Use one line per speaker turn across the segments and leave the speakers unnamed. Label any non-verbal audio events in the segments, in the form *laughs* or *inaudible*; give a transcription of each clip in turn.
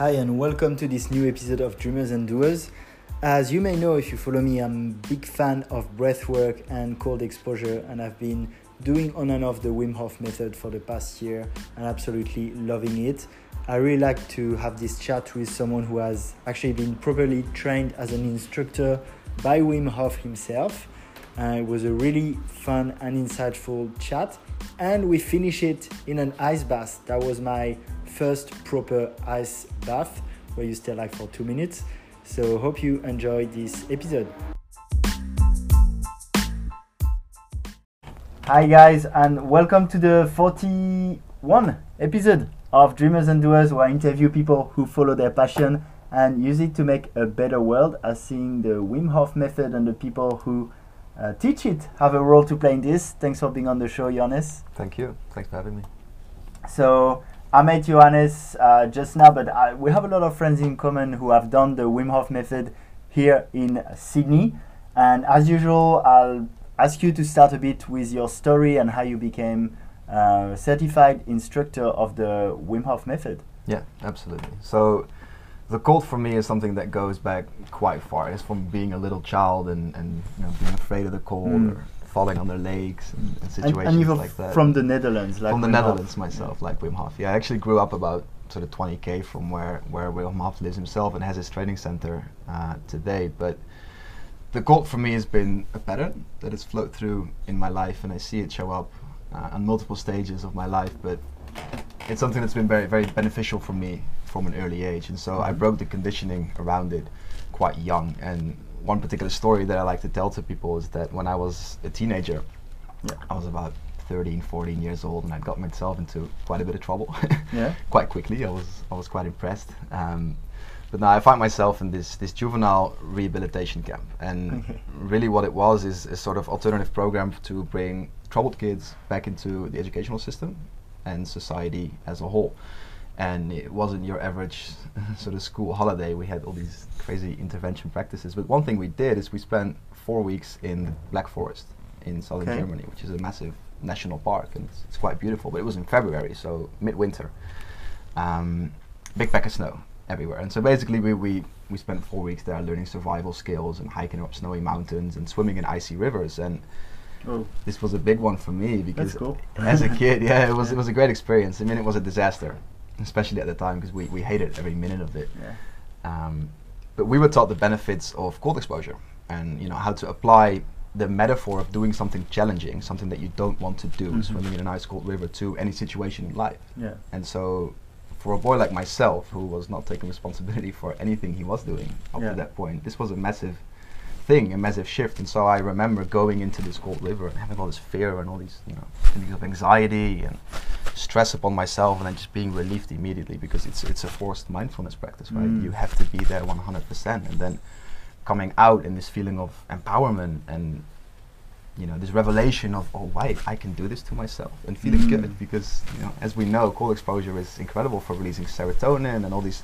Hi, and welcome to this new episode of Dreamers and Doers. As you may know, if you follow me, I'm a big fan of breathwork and cold exposure, and I've been doing on and off the Wim Hof method for the past year and absolutely loving it. I really like to have this chat with someone who has actually been properly trained as an instructor by Wim Hof himself. Uh, it was a really fun and insightful chat, and we finish it in an ice bath. That was my first proper ice bath where you stay like for two minutes. So hope you enjoy this episode. Hi guys and welcome to the 41 episode of Dreamers and Doers where I interview people who follow their passion and use it to make a better world as seeing the Wim Hof method and the people who uh, teach it have a role to play in this. Thanks for being on the show, Johannes.
Thank you. Thanks for having me.
So I met Johannes uh, just now, but I, we have a lot of friends in common who have done the Wim Hof method here in Sydney. And as usual, I'll ask you to start a bit with your story and how you became uh, certified instructor of the Wim Hof method.
Yeah, absolutely. So the cold for me is something that goes back quite far. It's from being a little child and, and you know, being afraid of the cold mm. or falling on their legs and, and situations
and,
like that.
From the Netherlands,
like from the Wim Netherlands Hof. myself, yeah. like Wim Hof. Yeah, I actually grew up about sort of 20k from where where Wim Hof lives himself and has his training center uh, today. But the goal for me has been a pattern that has flowed through in my life, and I see it show up uh, on multiple stages of my life. But it's something that's been very very beneficial for me from an early age, and so mm-hmm. I broke the conditioning around it quite young and one particular story that I like to tell to people is that when I was a teenager, yeah. I was about 13, 14 years old, and I got myself into quite a bit of trouble. *laughs* yeah. quite quickly, I was I was quite impressed. Um, but now I find myself in this this juvenile rehabilitation camp, and *laughs* really what it was is a sort of alternative program to bring troubled kids back into the educational system and society as a whole and it wasn't your average *laughs* sort of school holiday. We had all these crazy intervention practices. But one thing we did is we spent four weeks in the Black Forest in southern. Germany, which is a massive national park, and it's, it's, quite beautiful. But it was in February, so midwinter. Um, big pack of snow everywhere, and so basically we, we we spent four weeks there learning survival skills and hiking up snowy mountains and swimming in icy rivers and. Oh. This was a big one for me because
cool.
as a kid, *laughs* yeah, it was yeah. it was a great experience. I mean, it was a disaster especially at the time because we, we hated every minute of it. Yeah. Um, but we were taught the benefits of cold exposure and you know how to apply the metaphor of doing something challenging, something that you don't want to do, mm-hmm. swimming in an ice cold river, to any situation in life. Yeah. And so, for a boy like myself, who was not taking responsibility for anything he was doing up yeah. to that point, this was a massive thing, a massive shift. And so I remember going into this cold river and having all this fear and all these, you know, feelings of anxiety and stress upon myself and then just being relieved immediately because it's it's a forced mindfulness practice, right? Mm. You have to be there 100%, and then coming out in this feeling of empowerment and you know this revelation of oh wait I can do this to myself and feeling mm. good because you know as we know cold exposure is incredible for releasing serotonin and all these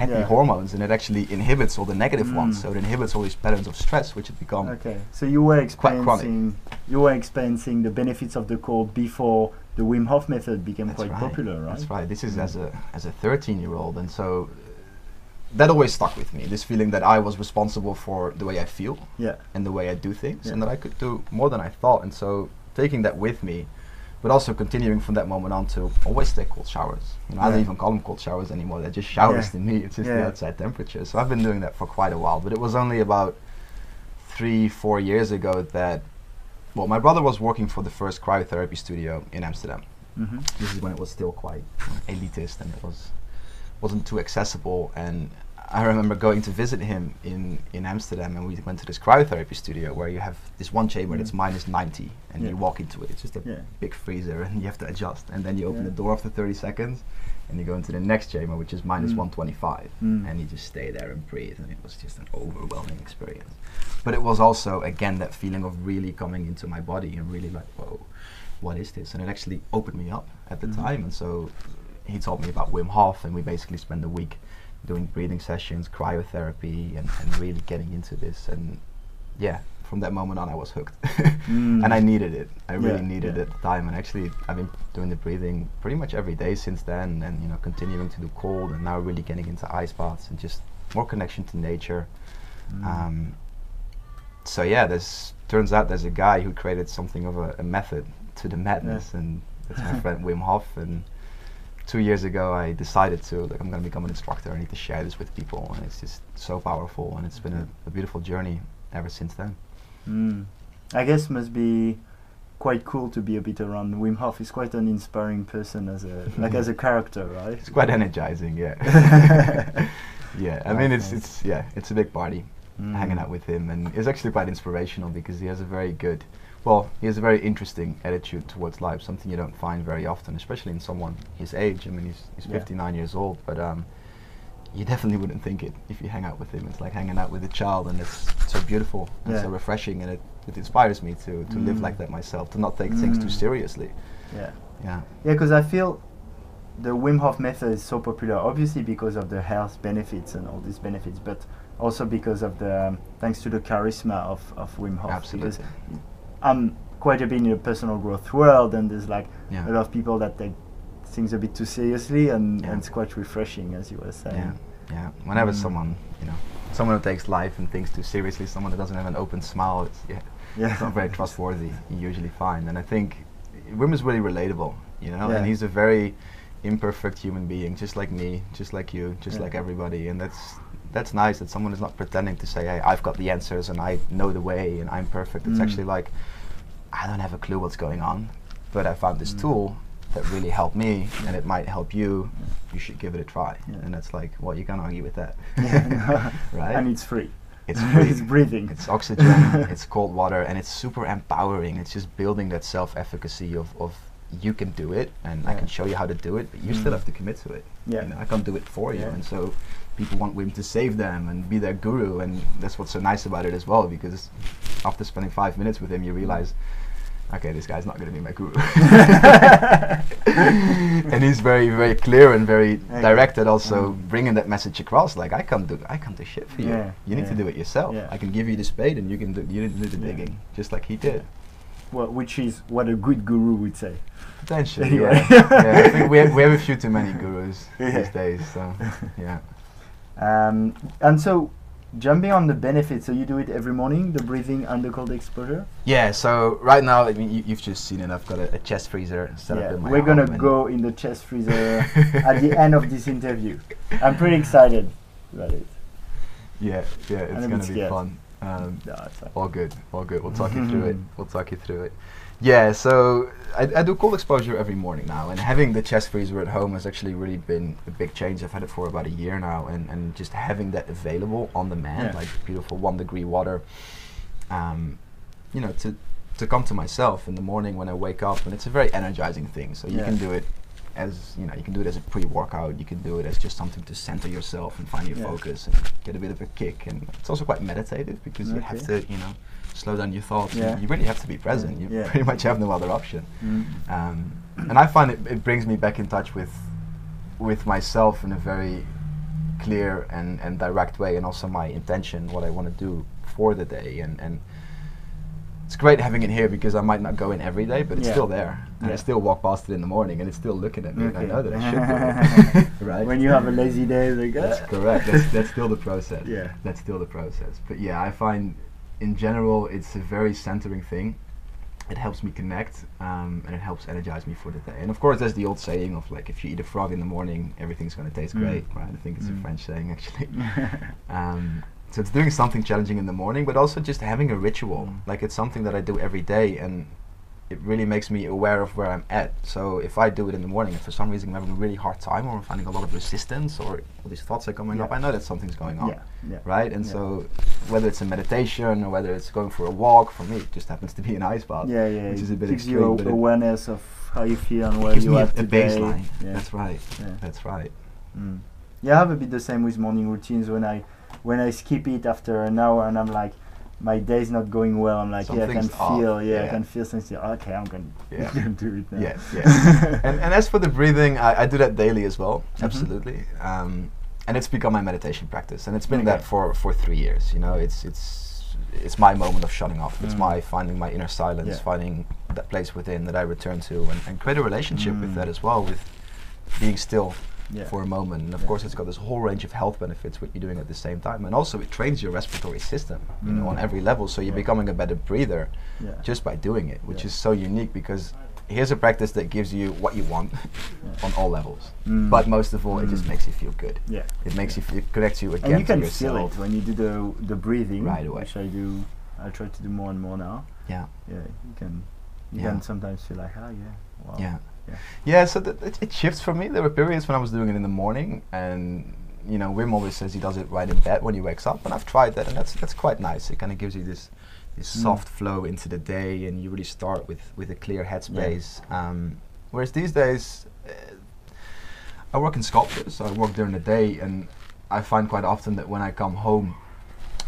happy yeah. hormones and it actually inhibits all the negative mm. ones so it inhibits all these patterns of stress which have become
okay so you were experiencing you were experiencing the benefits of the cold before the Wim Hof method became
That's
quite
right.
popular, right?
That's right. This is mm. as a as a 13 year old, and so that always stuck with me. This feeling that I was responsible for the way I feel, yeah, and the way I do things, yeah. and that I could do more than I thought. And so taking that with me, but also continuing from that moment on to always take cold showers. You know, yeah. I don't even call them cold showers anymore. They're just showers yeah. to me. It's just the outside temperature. So I've been doing that for quite a while. But it was only about three, four years ago that well, my brother was working for the first cryotherapy studio in Amsterdam. Mm-hmm. This is when it was still quite elitist and it was wasn't too accessible. And I remember going to visit him in, in Amsterdam, and we went to this cryotherapy studio where you have this one chamber mm. that's minus 90, and yeah. you walk into it. It's just a yeah. big freezer, and you have to adjust. And then you open yeah. the door after 30 seconds, and you go into the next chamber, which is minus mm. 125, mm. and you just stay there and breathe. And it was just an overwhelming experience. But it was also, again, that feeling of really coming into my body and really like, whoa, what is this? And it actually opened me up at the mm-hmm. time. And so he told me about Wim Hof, and we basically spent a week doing breathing sessions, cryotherapy, and, and really getting into this. And yeah, from that moment on, I was hooked,
Mm. *laughs*
and I needed it. I really
Yeah,
needed
yeah.
it at the time, and actually, I've been doing the breathing pretty much every day since then, and you know, continuing to do cold, and now really getting into ice baths and just more connection to nature.
Mm.
Um, so yeah, there's turns out there's a guy who created something of a, a method to the madness, and it's my *laughs* friend Wim Hof. And two years ago, I decided to like I'm going to become an instructor. I need to share this with people, and it's just so powerful, and it's been a, a beautiful journey ever since then.
Mm. I guess must be quite cool to be a bit around Wim Hof. He's quite an inspiring person as a *laughs* like as a character, right?
It's quite energizing, yeah. *laughs* *laughs* yeah, I mean it's it's yeah, it's a big party. hanging
Mm.
out with him, and it's actually quite inspirational because he has a very good, well, he has a very interesting attitude towards life, something you don't find very often, especially in someone his age. I mean, he's he's
Yeah.
59 years old, but um, you definitely wouldn't think it if you hang out with him. It's like hanging out with a child, and it's so beautiful and so refreshing, and it, it inspires me to to live
Mm.
like that myself, to not take things too
Mm.
seriously.
Yeah.
Yeah.
Yeah, because I feel the Wim Hof method is so popular, obviously because of the health benefits and all these benefits, but also because of the um, thanks to the charisma of, of Wim Hof.
Absolutely.
I'm quite a bit in the personal growth world, and there's like
Yeah.
a lot of people that take things a bit too seriously, and,
Yeah.
and it's quite refreshing, as you were saying.
Yeah, yeah. Whenever
Mm.
someone, you know, someone who takes life and things too seriously, someone that doesn't have an open smile, it's yeah,
Yeah.
it's not very *laughs* trustworthy. You usually find, and I think Wim is really relatable, you know, and he's a very imperfect human being, just like me, just like you, just like everybody, and that's that's nice that someone is not pretending to say, hey, I've got the answers and I know the way and I'm perfect. It's
Mm.
actually like, I don't have a clue what's going on, but I found this
Mm.
tool that really helped me and it might help you. You should give it a try.
Yeah.
And it's like, well, you can't argue with that. *laughs*
Yeah, *laughs*
right?
And it's free.
It's *laughs* free.
it's breathing.
It's oxygen, it's cold water, and it's super empowering. It's just building that self efficacy of, of you can do it and I can show you how to do it, but you still
Mm.
have to commit to it.
Yeah.
You know, I can't do it for you. And so people want Wim to save them and be their guru and that's what's so nice about it as well because after spending five minutes with him you realize okay this guy's not going to be my guru *laughs* and he's very very clear and very
Okay.
direct at also
Mm.
bringing that message across like i can't do i can't do shit for you
Yeah,
you need to do it yourself
Yeah.
i can give you the spade and you can do you need to do the
Yeah.
digging just like he did
well, which is what a good guru would say.
potentially
Anyway.
yeah. yeah i think we have, we have a few too many gurus *laughs*
Yeah.
these days so yeah
Um, and so, jumping on the benefits, so you do it every morning, the breathing under cold exposure.
Yeah, so right now, I mean, you, you've just seen it. I've got a, a chest freezer set
yeah,
up in my
we're gonna go in the chest freezer at the end of this interview. I'm pretty excited about it.
Yeah, yeah, it's gonna be
scared.
fun. Um,
No,
all good, all good. We'll talk you through it.
Mhm.
We'll talk you through it. Yeah, so I, I do cold exposure every morning now, and having the chest freezer at home has actually really been a big change. I've had it for about a year now, and, and just having that available on demand,
Yeah.
like beautiful one degree water, um, you know, to to come to myself in the morning when I wake up, and it's a very energizing thing. So you can do it as you know, you can do it as a pre-workout. You can do it as just something to center yourself and find your
Yeah.
focus and get a bit of a kick. And it's also quite meditative because you have to, you know, slow down your thoughts. You-
Yeah.
You, really have to be present. You
Yeah.
pretty much have no other option.
Mm.
Um, and I find it, it brings me back in touch with with myself in a very clear and, and direct way, and also my intention, what I want to do for the day. And, and it's great having it here because I might not go in every day, but it's
Yeah.
still there. And I still walk past it in the morning, and it's still looking at me, and I know that I should do it. *laughs* right?
When you have a lazy day, like
That's
uh,
correct. That's, that's still the process. *laughs*
Yeah.
That's still the process. But yeah, I find in general it's a very centering thing. It helps me connect um, and it helps energize me for the day. And of course, there's the old saying of like, if you eat a frog in the morning, everything's going to taste
Mm.
great, right? I think it's
Mm.
a French saying actually. *laughs* um, so it's doing something challenging in the morning, but also just having a ritual.
Mm.
Like it's something that I do every day, and it really makes me aware of where I'm at. So if I do it in the morning, and for some reason I'm having a really hard time, or I'm finding a lot of resistance, or all these thoughts are coming
Yeah.
up, I know that something's going on,
yeah, yeah.
right? And so whether it's a meditation or whether it's going for a walk, for me it just happens to be an ice bath.
Yeah, yeah.
which is a bit
gives
extreme,
you
but
a- awareness of how you feel and where
gives
you are
a, a baseline. That's right.
Yeah.
That's right.
Mm. Yeah, I have a bit the same with morning routines. When I when I skip it after an hour and I'm like, my day's not going well. I'm like, yeah, I can
off,
feel, yeah, I can feel something. Okay, I'm gonna, *laughs*
Yeah.
gonna do it now.
Yeah, yeah. *laughs* and, and as for the breathing, I, I do that daily as well.
Mhm.
Absolutely. Um, and it's become my meditation practice, and it's been
Okay.
that for, for three years. You know, it's it's it's my moment of shutting off. It's
Mm.
my finding my inner silence,
Yeah.
finding that place within that I return to, and, and create a relationship with
Mm.
that as well, with being still
Yeah.
for a moment. And of
Yeah.
course, it's got this whole range of health benefits what you're doing at the same time, and also it trains your respiratory system, you know,
Mm.
on every level. So you're
Yeah.
becoming a better breather just by doing it, which is so unique because here's a practice that gives you what you want on all levels.
Mm.
But most of all, it just
Mm.
makes you feel good.
Yeah.
It makes you, it connects you again
and you can feel it when you do the the breathing
Right away.
which I do I try to do more and more now
Yeah.
yeah you can you can sometimes feel like ah yeah wow
Yeah.
Yeah
Yeah, so it, it shifts for me. There were periods when I was doing it in the morning, and you know, Wim always says he does it right in bed when he wakes up, and I've tried that, and that's that's quite nice. It kind of gives you this this
Mm.
soft flow into the day, and you really start with with a clear headspace. Um, whereas these days, uh, I work in sculpture, so I work during the day, and I find quite often that when I come home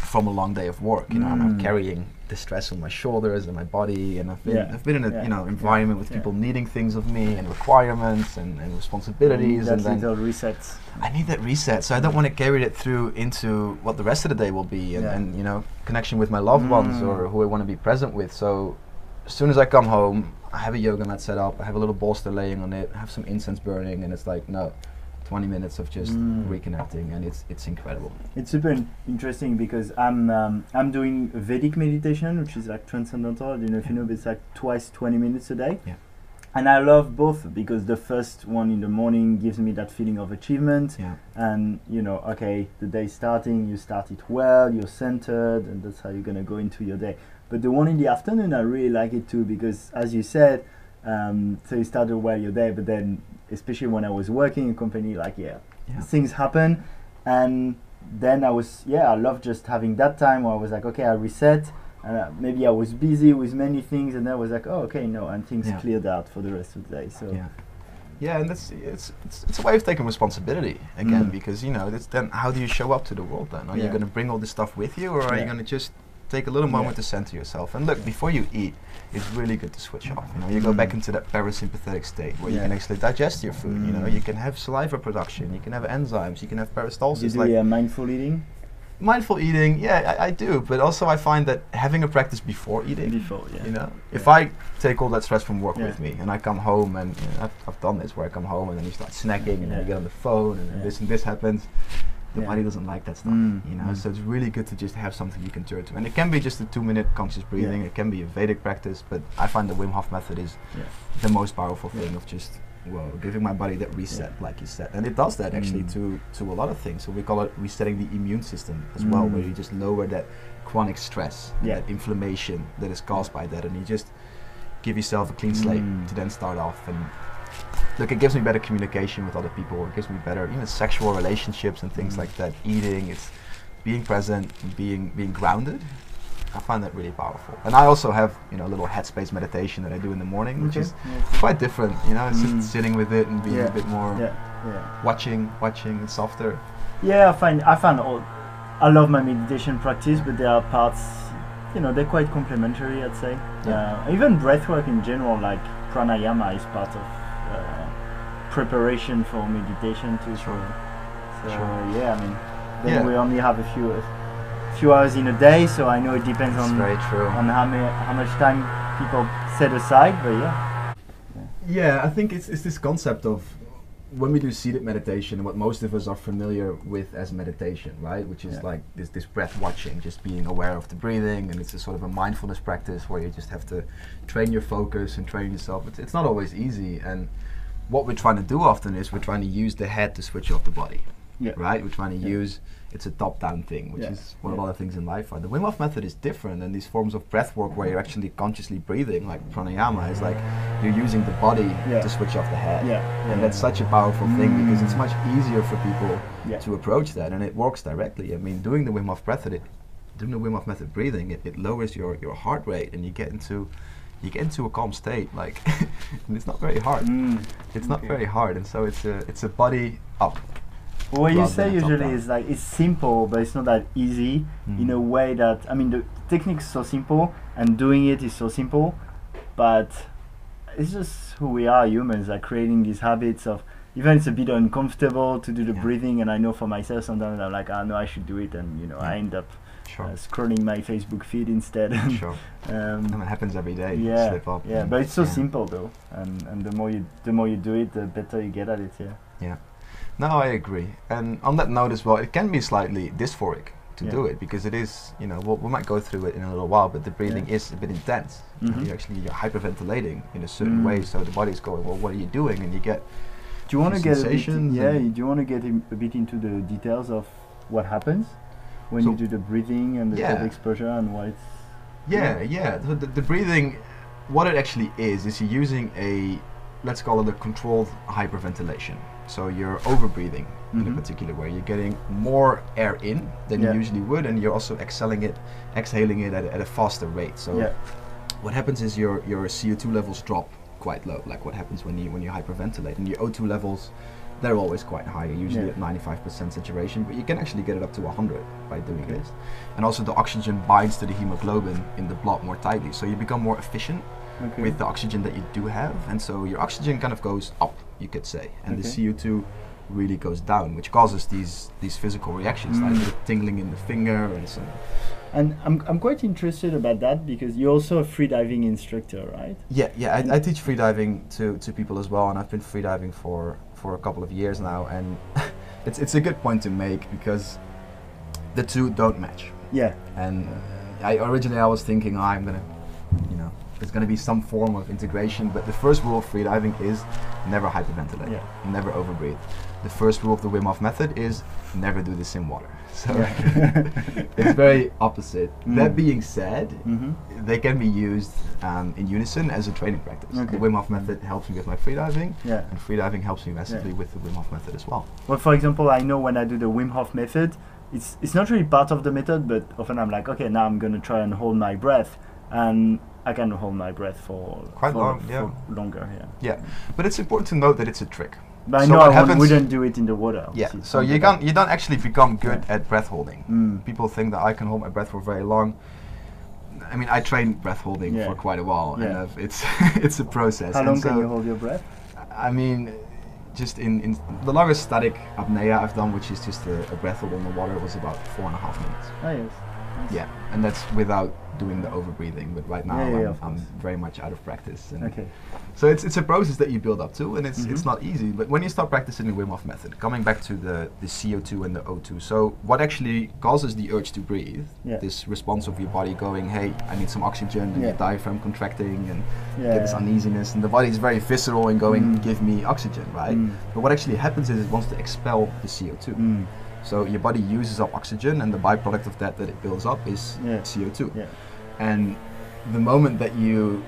from a long day of work, you know, and I'm
Mm.
carrying the stress on my shoulders and my body, and I've been
Yeah.
I've been in a
Yeah.
you know environment with people needing things of me and requirements and, and responsibilities,
that
and then
little reset
I need that reset. So I don't want to carry it through into what the rest of the day will be, and, and you know, connection with my loved ones
Mm.
or who I want to be present with. So as soon as I come home, I have a yoga mat set up. I have a little bolster laying on it. I have some incense burning, and it's like no. 20 minutes of just
Mm.
reconnecting and it's it's incredible
It's super interesting because I'm um, I'm doing Vedic meditation, which is like transcendental. I don't know if you know, but it's like twice 20 minutes a day.
Yeah.
And I love both because the first one in the morning gives me that feeling of achievement,
yeah
and you know, okay, the day starting, you start it well, you're centered, and that's how you're gonna go into your day. But the one in the afternoon, I really like it too because, as you said, um, so you started while you're there, but then especially when I was working in a company, like yeah,
yeah.
things happen. And then i was yeah i love just having that time where i was like okay i reset. And uh, maybe i was busy with many things and then i was like oh okay no and things
Yeah.
cleared out for the rest of the day so.
Yeah. Yeah and that's it's, it's it's a way of taking responsibility again
Mm.
because you know that's then how do you show up to the world then? Are you going to bring all this stuff with you or are you going to just take a little
Yeah.
moment to center yourself and look before you eat it's really good to switch off you know you go
Mm.
back into that parasympathetic state where you can actually digest your food you know
Mm.
you can have saliva production you can have enzymes you can have
you
peristalsis
do
like
yeah, mindful eating
mindful eating yeah I, I do but also i find that having a practice before eating
before yeah
you know, if I take all that stress from work
Yeah.
with me and I come home and you know, I've, I've done this where I come home and then you start snacking and then you get on the phone and
Yeah.
this and this happens. The
Yeah.
body doesn't like that stuff,
Mm,
you know.
mm.
So it's really good to just have something you can turn to, and it can be just a two-minute conscious breathing.
Yeah.
It can be a Vedic practice, but I find the Wim Hof method is
Yeah.
the most powerful thing of just well giving my body that reset, like you said, and it does that actually
Mm.
to to a lot of things. So we call it resetting the immune system as well, where
Mm.
you just lower that chronic stress, that inflammation that is caused by that, and you just give yourself a clean slate
Mm.
to then start off and look it gives me better communication with other people it gives me better even sexual relationships and things
Mm.
like that eating it's being present being being grounded i find that really powerful and i also have you know a little headspace meditation that i do in the morning which is
Yeah.
quite different you know it's
Mm.
just sitting with it and being
Yeah.
a bit more
yeah yeah
watching watching and softer
Yeah, I find I find all I love my meditation practice, but there are parts, you know, they're quite complementary. I'd say.
Yeah.
Uh, even breathwork in general, like pranayama, is part of uh, preparation for meditation too. So,
Sure.
so
Sure.
yeah, I mean, then
Yeah.
we only have a few a few hours in a day, so I know it depends
that's
on on how many how much time people set aside. But yeah,
Yeah, I think it's, it's this concept of when we do seated meditation, what most of us are familiar with as meditation, right? Which is
Yeah.
like this, this breath watching, just being aware of the breathing, and it's a sort of a mindfulness practice where you just have to train your focus and train yourself. It's, it's not always easy, and what we're trying to do often is we're trying to use the head to switch off the body,
yeah,
right? We're trying to
Yeah.
use it's a top-down thing, which
Yeah.
is what
Yeah.
a lot of things in life are. The Wim Hof method is different, and these forms of breath work where you're actually consciously breathing, like pranayama, is like you're using the body to switch off the head.
yeah,
And that's such a powerful thing because it's
Mm.
much easier for people to approach that, and it works directly. I mean, doing the Wim Hof method, it, doing the Wim Hof method breathing, it, it lowers your, your heart rate, and you get into you get into a calm state. Like, *laughs* and it's not very hard.
Mm.
It's not very hard, and so it's a it's a body up.
What you say
than a top
usually is like it's simple, but it's not that easy in
Mm.
a way that I mean the technique is so simple and doing it is so simple, but it's just who we are humans, like creating these habits of even it's a bit uncomfortable to do the
Yeah.
breathing, and I know for myself sometimes I'm like, ah no, I should do it, and you know I end up
Sure.
uh, scrolling my Facebook feed instead. *laughs*
Sure.
um,
And it happens every day.
yeah, yeah, but it's so
yeah.
simple though, and and the more you the more you do it, the better you get at it. Yeah. Yeah.
No, I agree. And on that note as well, it can be slightly dysphoric to
Yeah.
do it because it is, you know, we'll, we might go through it in a little while, but the breathing
Yeah.
is a bit intense. You know,
Mhm.
You're actually you're hyperventilating in a certain
Mm.
way, so the body's going, well, what are you doing? And you get
Do you want to get a bit, yeah? Do you want to get in, a bit into the details of what happens when
So-
you do the breathing and the
Yeah.
exposure and why it's
Yeah, yeah. So the, the breathing, what it actually is, is you're using a, let's call it a controlled hyperventilation. So you're over breathing in a
Mhm.
particular way. You're getting more air in than
Yeah.
you usually would, and you're also exhaling it, exhaling it at, a- at a faster rate. So
yeah
what happens is your your CO2 levels drop quite low, like what happens when you when you hyperventilate, and your O2 levels. They're always quite high, usually
Yeah.
at 95% saturation, but you can actually get it up to 100 by doing
Okay.
this. And also, the oxygen binds to the hemoglobin in the blood more tightly, so you become more efficient
okay
with the oxygen that you do have, and so your oxygen kind of goes up, you could say, and the CO2 really goes down, which causes these these physical reactions, like
Mm.
the tingling in the finger and some.
and I'm I'm quite interested about that because you're also a freediving instructor, right?
Yeah, yeah, I, I teach freediving to, to people as well, and I've been freediving for, for a couple of years now, and *laughs* it's it's a good point to make because the two don't match.
Yeah
And uh, I originally I was thinking, oh, I'm gonna, you know, there's gonna be some form of integration. But the first rule of freediving is never hyperventilate,
Yeah.
never overbreathe. The first rule of the Wim Hof method is never do this in water. *laughs* So
Yeah. *laughs*
it's very opposite.
Mm.
That being said,
mm-hmm.
they can be used um, in unison as a training practice.
Okay.
The Wim Hof method helps me with my freediving,
yeah.
and freediving helps me massively
Yeah.
with the Wim Hof method as well.
Well, for example, I know when I do the Wim Hof method, it's it's not really part of the method, but often I'm like, okay, now I'm gonna try and hold my breath, and I can hold my breath for
Quite
for,
long,
for
yeah.
longer. Yeah,
Yeah, but it's important to note that it's a trick.
But I
So
know
what
I won't-
happens-
wouldn't do it in the water.
Yeah, so you can't you don't actually become good
Yeah.
at breath holding.
Mm.
People think that I can hold my breath for very long. I mean, I train breath holding
Yeah.
for quite a while, and
Yeah.
I've, it's *laughs* it's a process.
How
and
long
so,
can you hold your breath?
I mean, just in, in the longest static apnea I've done, which is just a, a breath hold on the water, was about four and a half minutes.
Ah, yes. Nice.
Yeah, and that's without doing the overbreathing. But right now,
Yeah, yeah,
I'm, I'm very much out of practice. And
Okay.
So it's it's a process that you build up to, and it's it's
Mhm.
not easy. But when you start practicing the Wim Hof method, coming back to the the CO2 and the O2. So what actually causes the urge to breathe?
Yeah.
This response of your body going, "Hey, I need some oxygen," and your diaphragm contracting, and get this uneasiness, and the body is very visceral and going,
Mm.
"Give me oxygen," right?
Mm.
But what actually happens is it wants to expel the CO2.
Mm.
So your body uses up oxygen, and the byproduct of that that it builds up is
Yeah.
CO2.
Yeah.
And the moment that you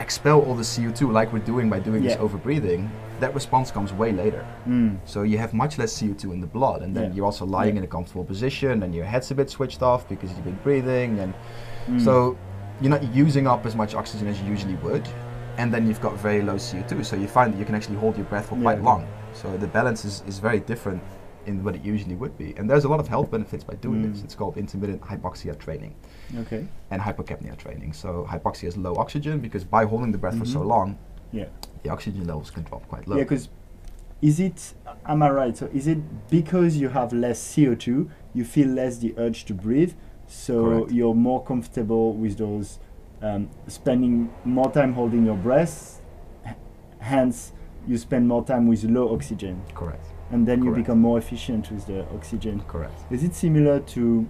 expel all the CO2, like we're doing by doing this
Yeah.
over breathing, that response comes way later.
Mm.
So you have much less CO2 in the blood, and then
Yeah.
you're also lying
Yeah.
in a comfortable position, and your head's a bit switched off because you've been breathing, and
Mm.
so you're not using up as much oxygen as you usually would, and then you've got very low CO2, so you find that you can actually hold your breath for quite long. So the balance is, is very different in what it usually would be, and there's a lot of health benefits by doing this.
Mm.
It's called intermittent hypoxia training
Okay.
and hypocapnia training. So hypoxia is low oxygen because by holding the breath for so
Mhm.
long,
Yeah.
the oxygen levels can drop quite low.
Yeah, because is it? Am I right? So is it because you have less CO two, you feel less the urge to breathe, so
Correct.
you're more comfortable with those, um, spending more time holding your breath. Hence, you spend more time with low oxygen,
Correct.
and then you become more efficient with the oxygen.
Correct.
Is it similar to,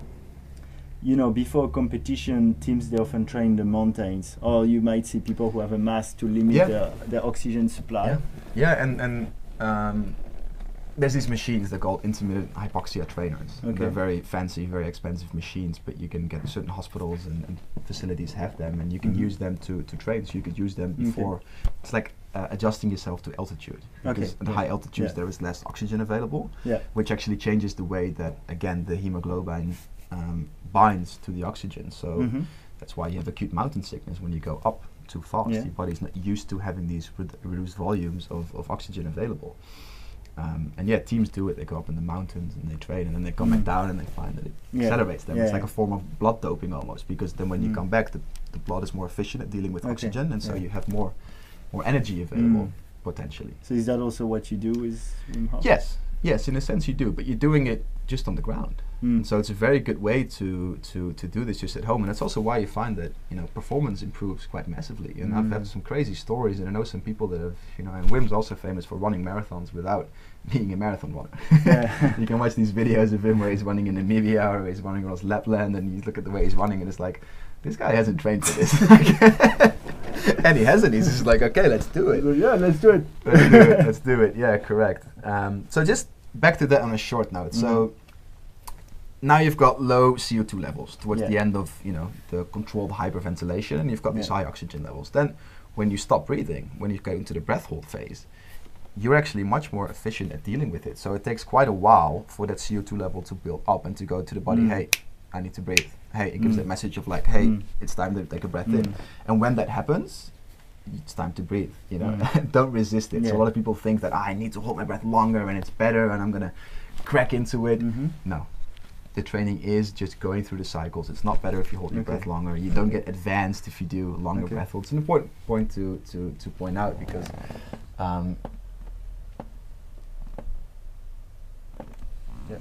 you know, before competition, teams they often train the mountains, or you might see people who have a mask to limit
Yeah.
their, their oxygen supply.
Yeah, yeah, and and um, there's these machines they're called intermittent hypoxia trainers.
Okay.
They're very fancy, very expensive machines, but you can get certain hospitals and, and facilities have them, and you can
Mhm.
use them to, to train. So you could use them before. Okay. It's like uh, adjusting yourself to altitude.
Okay,
Because at
yeah,
high altitudes
yeah.
there is less oxygen available,
Yeah.
which actually changes the way that again the hemoglobin um, binds to the oxygen. So.
Mhm.
That's why you have acute mountain sickness when you go up too fast.
Yeah.
Your body's not used to having these redu- reduced volumes of, of oxygen available. Um, and yeah, teams do it. They go up in the mountains and they train, and then they come back
Mm.
down and they find that it
Yeah.
accelerates them.
Yeah,
It's like a form of blood doping almost, because then when you
Mm.
come back, the, the blood is more efficient at dealing with
Okay,
oxygen, and so you have more more energy available
Mm.
potentially.
So is that also what you do Hof?
Yes, yes, in a sense you do, but you're doing it just on the ground.
Mm.
So it's a very good way to, to, to do this just at home, and that's also why you find that you know performance improves quite massively. And I've
Mm.
had some crazy stories, and I know some people that have you know. And Wim's also famous for running marathons without *laughs* being a marathon runner.
Yeah. *laughs*
you can watch these videos of him where he's running in Namibia or he's running across Lapland, and you look at the way he's running, and it's like, this guy hasn't trained for this. *laughs* and he hasn't. He's just like, okay, let's do it.
yeah, let's do it.
let's do it. Let's do it. Yeah, correct. Um, so just back to that on a short note. So now you've got low CO2 levels towards.
Yeah.
the end of you know the controlled hyperventilation, and you've got these
Yeah.
high oxygen levels. Then when you stop breathing, when you go into the breath hold phase, you're actually much more efficient at dealing with it. So it takes quite a while for that CO2 level to build up and to go to the body.
Mm.
Hey, I need to breathe. Hey, it gives
Mm.
that message of like, hey,
Mm.
it's time to take a breath in.
Mm.
And when that happens, it's time to breathe. You know,
Mm. *laughs*
don't resist it. So a lot of people think that "Ah, I need to hold my breath longer and it's better and I'm gonna crack into it.
Mhm.
No, the training is just going through the cycles. It's not better if you hold your
Okay.
breath longer. You don't get advanced if you do longer
Okay.
breath holds. It's an important point to to to point out because. Um,
Yeah.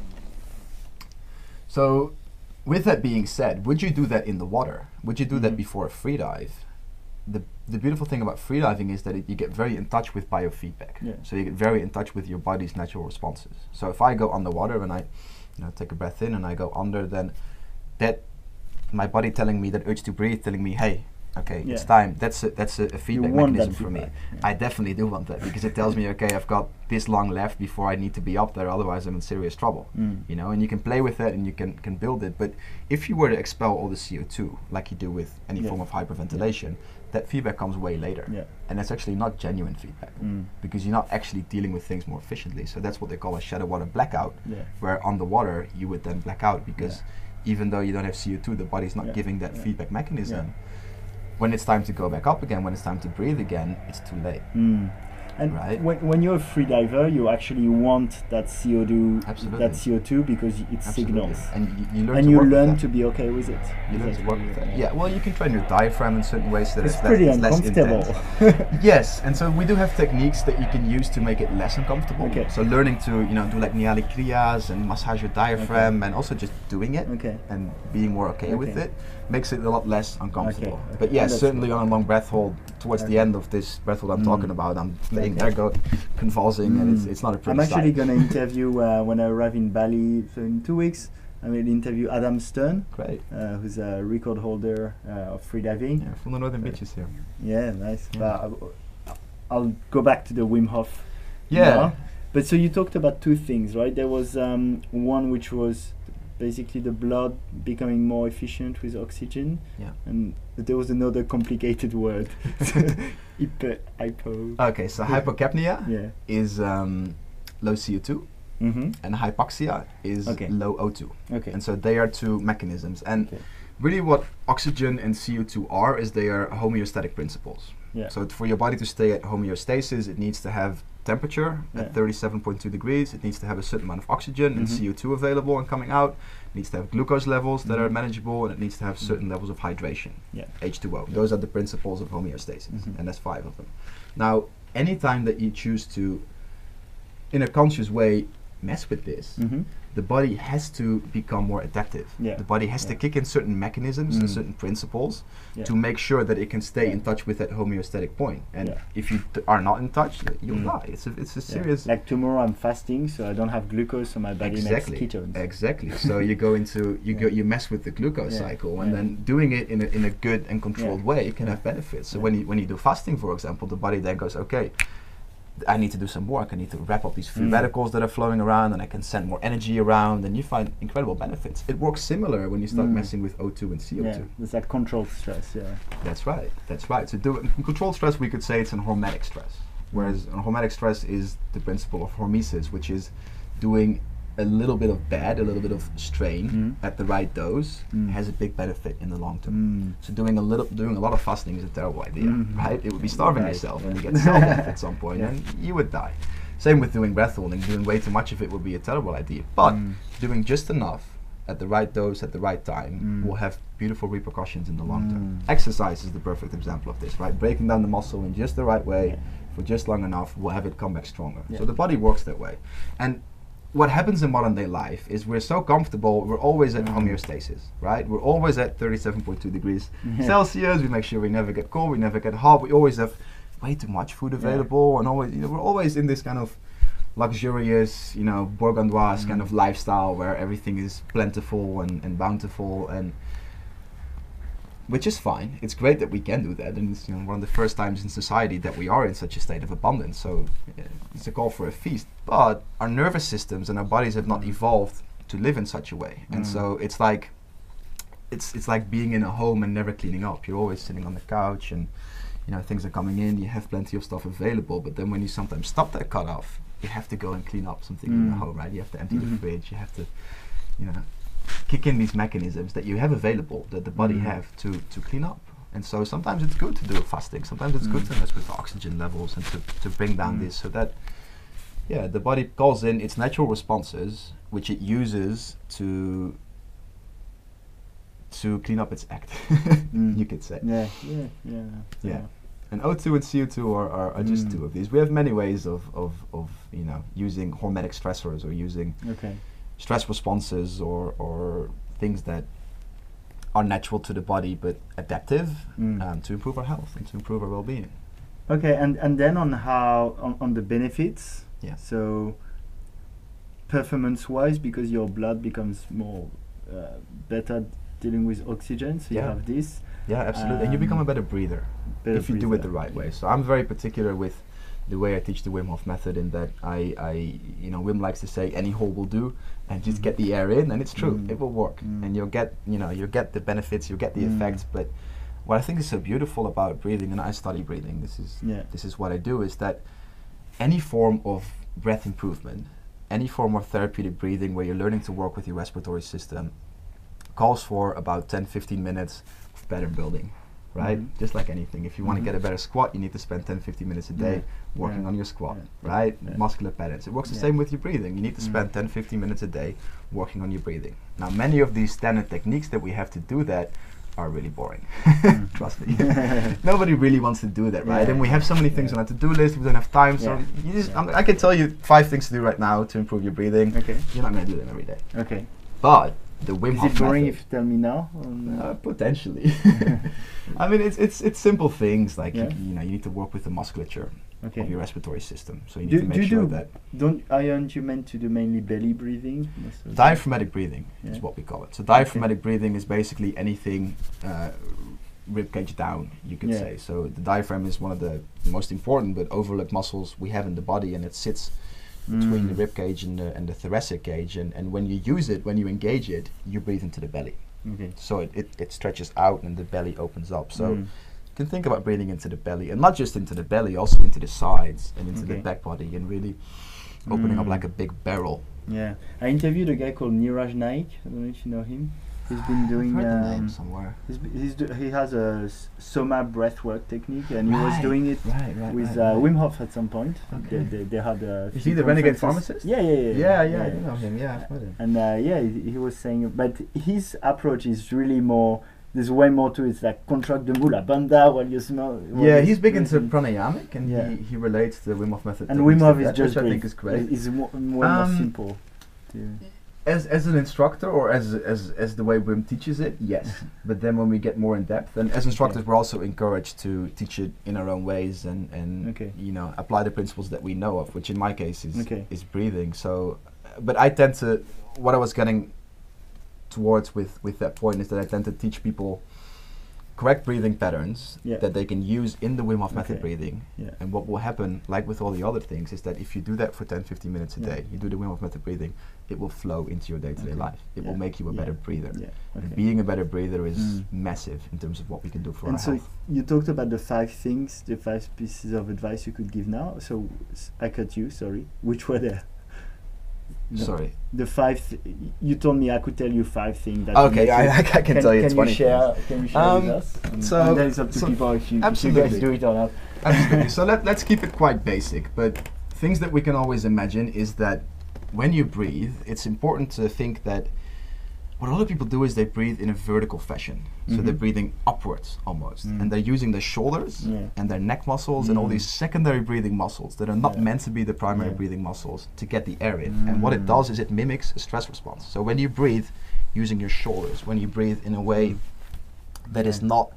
So, with that being said, would you do that in the water? Would you do that
Mhm.
before a free dive? The, the beautiful thing about freediving is that it, you get very in touch with biofeedback.
Yeah.
So you get very in touch with your body's natural responses. So if I go underwater and I, you know, take a breath in and I go under, then that my body telling me that urge to breathe, telling me, hey, okay, it's time. That's a, that's a, a feedback mechanism for me.
yeah.
I definitely do want that because it tells me, okay, I've got this long left before I need to be up there. Otherwise, I'm in serious trouble.
Mm.
You know, and you can play with that and you can can build it. But if you were to expel all the CO2 like you do with any
Yeah.
form of hyperventilation, that feedback comes way later.
Yeah.
And that's actually not genuine feedback
Mm.
because you're not actually dealing with things more efficiently. So that's what they call a shallow water blackout,
Yeah.
where underwater you would then black out because even though you don't have CO2, the body's not
Yeah.
giving that
Yeah.
feedback mechanism.
Yeah.
When it's time to go back up again, when it's time to breathe again, it's too late.
Mm. And
Right.
when, when you're a free diver, you actually want that CO2,
Absolutely.
that CO2 because it
Absolutely.
signals,
And you, you learn
and
to
you learn to be okay with it.
You learn to work with that. Yeah, well, you can train your diaphragm in certain ways that
It's
is
pretty
less, less
uncomfortable.
intense. *laughs* *laughs* yes, and so we do have techniques that you can use to make it less uncomfortable.
Okay.
So learning to you know do like Nauli Kriyas and massage your diaphragm, and also just doing it
Okay.
and being more okay, with it makes it a lot less uncomfortable.
okay.
But yes,
That's
certainly on a long breath hold towards the end of this breath hold I'm
Mm.
talking about, I'm laying there, go convulsing, and it's,
Mm.
it's not a pretty
I'm actually going *laughs* to interview uh, when I arrive in Bali so in two weeks. I will interview Adam Stern,
Great.
uh, who's a record holder uh, of freediving.
Yeah, from the northern beaches here.
Yeah, nice.
Yeah.
But I'll, I'll go back to the Wim Hof.
Yeah.
now. But so you talked about two things, right? There was um, one which was basically the blood becoming more efficient with oxygen,
Yeah.
and there was another complicated word, *laughs* hypo. hypo.
Okay, so hypocapnia
yeah.
is um, low CO2
Mm-hmm.
and hypoxia is
Okay.
low O2.
Okay.
And so they are two mechanisms. And
Okay.
really what oxygen and CO2 are is they are homeostatic principles.
Yeah.
So for your body to stay at homeostasis, it needs to have temperature
Yeah.
at 37.2 degrees. It needs to have a certain amount of oxygen and
Mhm.
CO2 available and coming out. It needs to have glucose levels that are
Mhm.
manageable, and it needs to have certain levels of hydration.
Yeah.
H2O. Those are the principles of homeostasis,
Mhm.
and that's five of them. Now, anytime that you choose to, in a conscious way, mess with this,
Mm-hmm.
The body has to become more adaptive.
Yeah.
The body has to kick in certain mechanisms and
Mm.
certain principles
Yeah.
to make sure that it can stay
Yeah.
in touch with that homeostatic point. And
Yeah.
if you are not in touch, you'll
Mm.
die. It's a, it's a
Yeah.
serious.
Like tomorrow, I'm fasting, so I don't have glucose, so my body
exactly.
makes ketones.
Exactly. so *laughs* you go into you go you mess with the glucose
Yeah.
cycle, and
Yeah.
then doing it in a, in a good and controlled
Yeah.
way can
Yeah.
have benefits. So
Yeah.
when you when you do fasting, for example, the body then goes, okay, I need to do some work. I need to wrap up these free
Mm.
radicals that are flowing around, and I can send more energy around, and you find incredible benefits. It works similar when you start
Mm.
messing with O2 and CO2.
Yeah, it's like controlled stress. Yeah.
That's right. That's right. So do in *laughs* controlled stress, we could say it's an hormetic stress, whereas an hormetic stress is the principle of hormesis, which is doing a little bit of bad, a little bit of strain
Mm.
at the right dose
Mm.
has a big benefit in the long term.
Mm.
So doing a little, doing a lot of fasting is a terrible idea,
Mhm.
right? It would be starving
Right,
yourself, and you get cell death at *laughs* some point,
Yeah.
and you would die. Same with doing breath holding. Doing way too much of it would be a terrible idea. But
Mm.
doing just enough at the right dose at the right time
Mm.
will have beautiful repercussions in the long term.
Mm.
Exercise is the perfect example of this, right? Breaking down the muscle in just the right way
Yeah.
for just long enough will have it come back stronger.
Yeah.
So the body works that way. And what happens in modern day life is we're so comfortable, we're always at homeostasis, right? We're always at 37.2 degrees
Yeah.
Celsius. We make sure we never get cold, we never get hot. We always have way too much food available, and always, you know, we're always in this kind of luxurious, you know, bourgeois kind
Mm.
of lifestyle where everything is plentiful and, and bountiful and which is fine. It's great that we can do that, and it's you know one of the first times in society that we are in such a state of abundance. So uh, it's a call for a feast. But our nervous systems and our bodies have not evolved to live in such a way, and
Mm.
so it's like it's it's like being in a home and never cleaning up. You're always sitting on the couch, and you know things are coming in. You have plenty of stuff available, but then when you sometimes stop that cutoff, you have to go and clean up something in the
Mm.
home, right? You have to empty
Mhm.
the fridge. You have to, you know, kick in these mechanisms that you have available that the body
Mm.
have to to clean up. And so sometimes it's good to do a fasting. Sometimes it's good
Mm.
to mess with oxygen levels and to, to bring down
Mm.
this so that yeah the body calls in its natural responses which it uses to to clean up its act. *laughs*
Mm.
you could say.
Yeah, yeah, yeah.
Yeah. And O2 and CO2 are, are, are just
Mm.
two of these. We have many ways of, of, of you know using hormetic stressors or using
Okay.
Stress responses or, or things that are natural to the body but adaptive
Mm.
um, to improve our health and to improve our well-being.
Okay, and, and then on how on, on the benefits.
Yeah.
So performance wise, because your blood becomes more uh, better dealing with oxygen, so you have this.
Yeah, absolutely. and you become a
Um,
better breather
better
if you do it the right way. So I'm very particular with the way I teach the Wim Hof method in that I, I you know, Wim likes to say any hole will do and just
Mhm.
get the air in and it's true.
Mm.
It will work.
Mm.
And you'll get, you know, you'll get the benefits, you'll get the
Mm.
effects, but what I think is so beautiful about breathing and I study breathing, this is
Yeah.
this is what I do is that any form of breath improvement, any form of therapeutic breathing where you're learning to work with your respiratory system calls for about 10 15 minutes of pattern building right
Mhm.
just like anything if you want to get a better squat you need to spend 10 15 minutes a day working on your squat right muscular patterns it works the same with your breathing you need to
Mm.
spend 10 15 minutes a day working on your breathing now many of these standard techniques that we have to do that are really boring
Mm. *laughs*
trust me *laughs* nobody really wants to do that right
Yeah.
and we have so many things
Yeah.
on our to-do list we don't have time so
Yeah.
you just,
Yeah.
I'm- i can tell you five things to do right now to improve your breathing
Okay.
you're not going to do them every day
Okay.
but the Wim
Is
Hof
it boring
method-
if you tell me now? no?
uh, potentially. *laughs* I mean, it's it's it's simple things like
Yeah.
you, you know you need to work with the musculature
okay.
of your respiratory system. So you need
Do,
to make sure
do,
that
don't aren't you meant to do mainly belly breathing? most of the time?
diaphragmatic breathing
Yeah.
is what we call it. So diaphragmatic breathing is basically anything uh, rib cage down, you could
Yeah.
say. So the diaphragm is one of the most important but overlooked muscles we have in the body, and it sits between the
Mm.
rib cage and the, and the thoracic cage. And, and when you use it, when you engage it, you breathe into the belly.
Okay.
So it, it, it stretches out and the belly opens up. So
Mm.
you can think about breathing into the belly, and not just into the belly, also into the sides and into
Okay.
the back body, and really opening up
Mm.
like a big barrel.
Yeah, I interviewed a guy called Niraj Naik. I don't know if you know him. He's been doing.
I've heard the name
Um,
somewhere.
he's, he's do, he has a s- Soma breathwork technique, and he was doing it
Right, right.
with
right,
uh,
right.
Wim Hof at some point.
Okay.
They, they, they had a
Is he the renegade pharmacist?
Yeah, yeah, yeah.
Yeah, yeah, I know him. Yeah, I've heard him.
And uh, yeah, he, he was saying, but his approach is really more. There's way more to it. It's like contract the mula bandha while you smell. while
Yeah, he's big into pranayamic, and
Yeah.
he, he relates the Wim Hof method.
And Wim Hof is just
which I think is great.
Is mo- way
Um,
more simple. to-
As as an instructor or as as as the way Wim teaches it, yes. Mm-hmm. but then when we get more in depth, and as instructors, we're also encouraged to teach it in our own ways and and
Okay.
you know apply the principles that we know of, which in my case is
Okay.
is breathing. So, but I tend to what I was getting towards with with that point is that I tend to teach people correct breathing patterns
Yeah.
that they can use in the Wim Hof method
Okay.
breathing.
Yeah.
And what will happen, like with all the other things, is that if you do that for 10, 15 minutes a
Yeah.
day, you do the Wim Hof method breathing, it will flow into your day-to-day
Okay.
life. It
Yeah.
will make you a
Yeah.
better breather.
Yeah.
And being a better breather is
Mm.
massive in terms of what we can do for
and
our
so
health.
you talked about the five things, the five pieces of advice you could give now. So I cut you. Sorry. Which were there? No.
Sorry.
The five. Th- you told me I could tell you five things. That
Okay, I, *laughs* I can,
can,
tell you
can
20
you share?
things.
Can you share
Um,
with us? And,
so-
and then it's up to
so-
people if you, if you guys do it or not.
Absolutely. so let, let's keep it quite basic. But things that we can always imagine is that when you breathe, it's important to think that what a lot of people do is they breathe in a vertical fashion. So they're
Mhm.
breathing upwards almost.
Mm.
And they're using their shoulders
Yeah.
and their neck muscles and all
Mm.
these secondary breathing muscles that are not
Yeah.
meant to be the primary
Yeah.
breathing muscles to get the air in. And what it
Mm.
does is it mimics a stress response. So when you breathe using your shoulders, when you breathe in a way that is not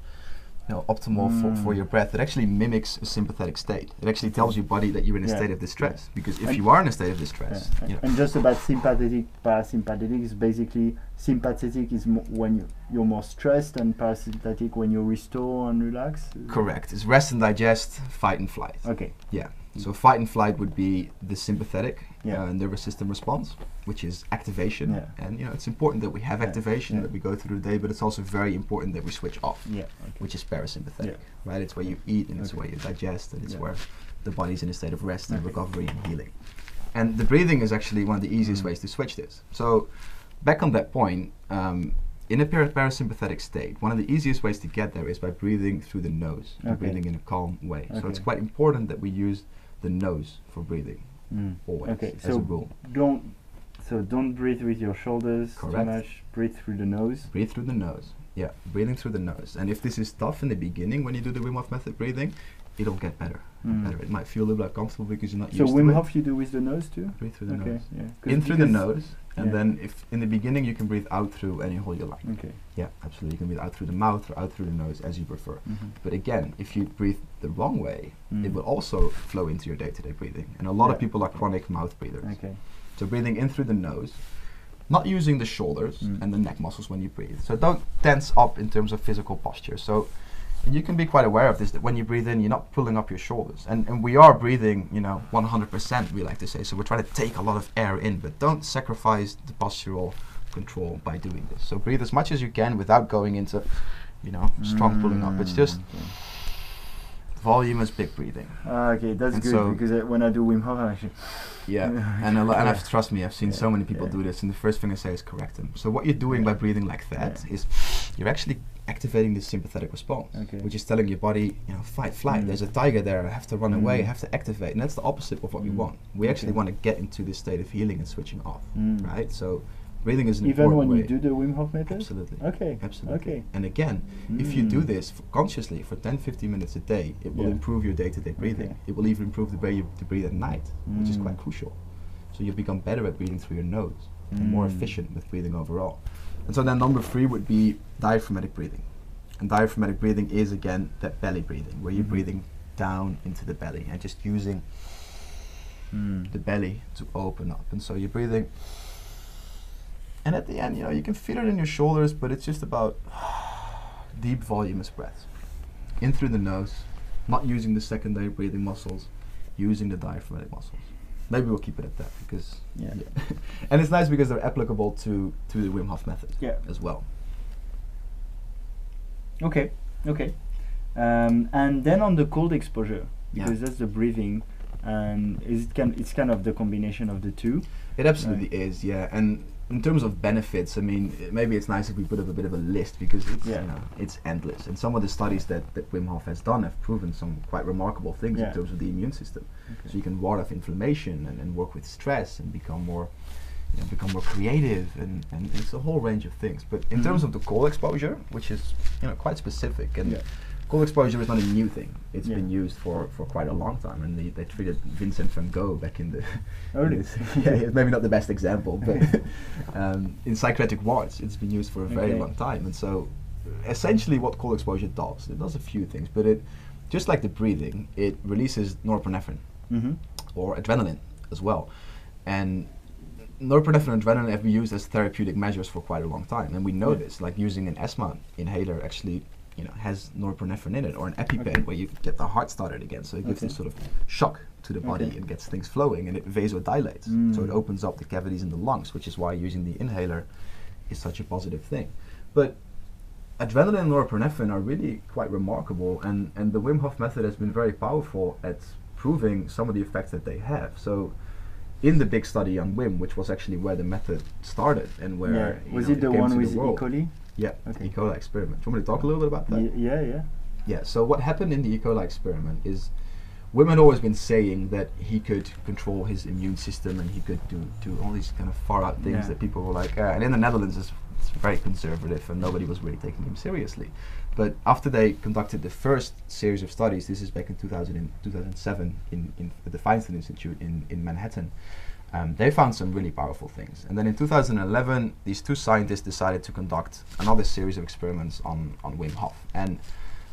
you know, optimal for, for
Mm.
your breath, it actually mimics a sympathetic state. It actually tells your body that you're in a
Yeah.
state of distress. Because if
And-
you are in a state of distress,
Yeah.
you know,
And just about sympathetic, parasympathetic is basically sympathetic is when you, you're more stressed, and parasympathetic when you restore and relax.
correct. It's rest and digest, fight and flight.
Okay.
Yeah. So fight and flight would be the sympathetic
Yeah.
uh, nervous system response, which is activation.
Yeah.
And you know, it's important that we have
Yeah.
activation that we go through the day, but it's also very important that we switch off,
Yeah. Okay.
which is parasympathetic. Right? It's where you eat and it's where you digest and it's where the body's in a state of rest and recovery and healing. And the breathing is actually one of the easiest
Mm.
ways to switch this. So back on that point, um, in a para- parasympathetic state, one of the easiest ways to get there is by breathing through the nose, and
Okay.
breathing in a calm way. So it's quite important that we use the nose for breathing
Mm.
always
Okay.
as a
So
rule.
don't so don't breathe with your shoulders
Correct.
too much. Breathe through the nose.
Breathe through the nose. Yeah, breathing through the nose. And if this is tough in the beginning when you do the Wim Hof method breathing, it'll get better.
Mm.
better. It might feel a little bit uncomfortable because you're not
So
used
Wim
to
Hof you do with the nose too.
Breathe through the
okay.
nose.
Yeah.
In through the nose, and
yeah.
then if in the beginning you can breathe out through any hole you like.
Okay.
Yeah, absolutely. You can breathe out through the mouth or out through the nose as you prefer.
Mhm.
But again, if you breathe the wrong way, it
Mm.
will also flow into your day-to-day breathing. And a lot of people are chronic mouth breathers.
Okay.
So breathing in through the nose, not using the shoulders
Mm.
and the neck muscles when you breathe. So don't tense up in terms of physical posture. So and you can be quite aware of this that when you breathe in, you're not pulling up your shoulders. And and we are breathing, you know, 100%. We like to say. So we're trying to take a lot of air in, but don't sacrifice the postural control by doing this. So breathe as much as you can without going into, you know, strong pulling up. It's
Mm,
just
okay.
volume is big breathing.
Ah, okay, that's
And
good
so-
because uh, when I do Wim Hof, I actually *laughs*
Yeah, *laughs*
Yeah.
and a lo- and I've, trust me, I've seen
Yeah,
so many people
yeah.
do this, and the first thing I say is correct them. So what you're doing by breathing like that is
Yeah.
you're actually activating the sympathetic response,
Okay.
which is telling your body, you know, fight, flight.
Mm.
There's a tiger there. I have to run away. I
Mm.
have to activate, and that's the opposite of what we
Mm.
want. We actually
Okay.
want to get into this state of healing and switching off,
Mm.
right? So breathing is an
even
important
when
way.
you do the Wim Hof method.
Absolutely.
Okay.
Absolutely.
Okay.
And again, if you do
Mm.
this f- consciously for 10, 15 minutes a day, it will
Yeah.
improve your day-to-day breathing.
Okay.
It will even improve the way you to breathe at night, which is
Mm.
quite crucial. So you become better at breathing through your nose and more
Mm.
efficient with breathing overall. And so then number three would be diaphragmatic breathing. And diaphragmatic breathing is again that belly breathing, where you're
Mhm.
breathing down into the belly and just using
Mm.
the belly to open up. And so you're breathing. And at the end, you know, you can feel it in your shoulders, but it's just about *sighs* deep voluminous breaths. In through the nose, not using the secondary breathing muscles, using the diaphragmatic muscles. Maybe we'll keep it at that because
Yeah. *laughs*
and it's nice because they're applicable to to the Wim Hof method
Yeah.
as well.
Okay. Okay. Um, and then on the cold exposure,
Yeah.
because that's the breathing, and is it can it's kind of the combination of the two.
It absolutely is, yeah. And in terms of benefits, I mean, maybe it's nice if we put up a bit of a list because it's
Yeah.
you know it's endless. And some of the studies that, that Wim Hof has done have proven some quite remarkable things
Yeah.
in terms of the immune system.
Okay.
So you can ward off inflammation and, and work with stress and become more, you know, become more creative and, and it's a whole range of things. But in terms
Mhm.
of the cold exposure, which is you know quite specific, and
Yeah.
Cold exposure is not a new thing. It's
Yeah.
been used for, for quite a long time, and they, they treated Vincent van Gogh back in the.
Oh, really? *laughs*
yeah, it's maybe not the best example, but *laughs* um, in psychiatric wards, it's been used for a very
Okay.
long time, and so essentially, what cold exposure does, it does a few things, but it just like the breathing, it releases norepinephrine
Mm-hmm.
or adrenaline as well. And norepinephrine and adrenaline have been used as therapeutic measures for quite a long time. And we know
Yeah.
this, like using an asthma inhaler actually you know, has norepinephrine in it, or an EpiPen
Okay.
where you get the heart started again. So it gives
Okay.
this sort of shock to the body
Okay.
and gets things flowing, and it vasodilates. So it
Mm.
opens up the cavities in the lungs, which is why using the inhaler is such a positive thing. But adrenaline and norepinephrine are really quite remarkable, and, and the Wim Hof method has been very powerful at proving some of the effects that they have. So, in the big study on Wim, which was actually where the method started and where
yeah. Was
know,
it the one with E. coli?
Yeah,
Okay.
E. coli experiment. Do you want me to talk a little bit about that?
Ye- yeah, yeah.
Yeah, so what happened in the E. coli experiment is Wim's always been saying that he could control his immune system and he could do, do all these kind of far out things
Yeah.
that people were like, uh, and in the Netherlands, as it's very conservative, and nobody was really taking him seriously. But after they conducted the first series of studies, this is back in 2000 in 2007 in, in at the Feinstein Institute in, in Manhattan, um, they found some really powerful things. And then in 2011, these two scientists decided to conduct another series of experiments on, on Wim Hof. And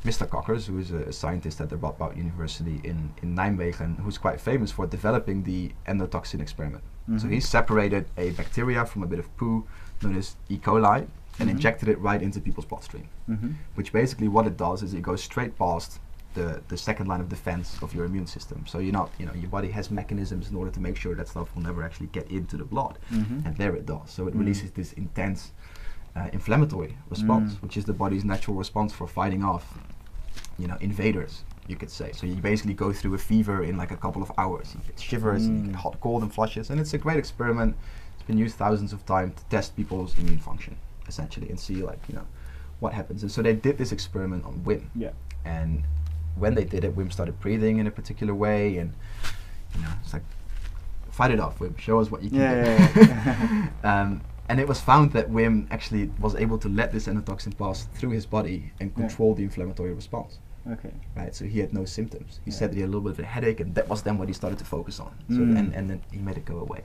Mr. Pickkers, who is a, a scientist at the Radboud University in, in Nijmegen, who's quite famous for developing the endotoxin experiment. So
Mhm.
he separated a bacteria from a bit of poo known as E. coli and
Mhm.
injected it right into people's bloodstream.
Mhm.
Which basically what it does is it goes straight past the, the second line of defense of your immune system. So you're not, you know, your body has mechanisms in order to make sure that stuff will never actually get into the blood.
Mhm.
And there it does. So it
Mm.
releases this intense uh, inflammatory response,
Mm.
which is the body's natural response for fighting off, you know, invaders, you could say. So you basically go through a fever in like a couple of hours. You get shivers and you
Mm.
get hot, cold, and flushes. And it's a great experiment. It's been used thousands of times to test people's immune function, essentially, and see like, you know, what happens. And so they did this experiment on Wim.
Yeah.
And when they did it, Wim started breathing in a particular way, and you know, it's like, fight it off, Wim. Show us what you can
Yeah,
do.
yeah, yeah. *laughs*
um, and it was found that Wim actually was able to let this endotoxin pass through his body and control the inflammatory response.
Okay.
Right, so he had no symptoms. He said that he had a little bit of a headache, and that was then what he started to focus on. So
Mm.
and, and then he made it go away,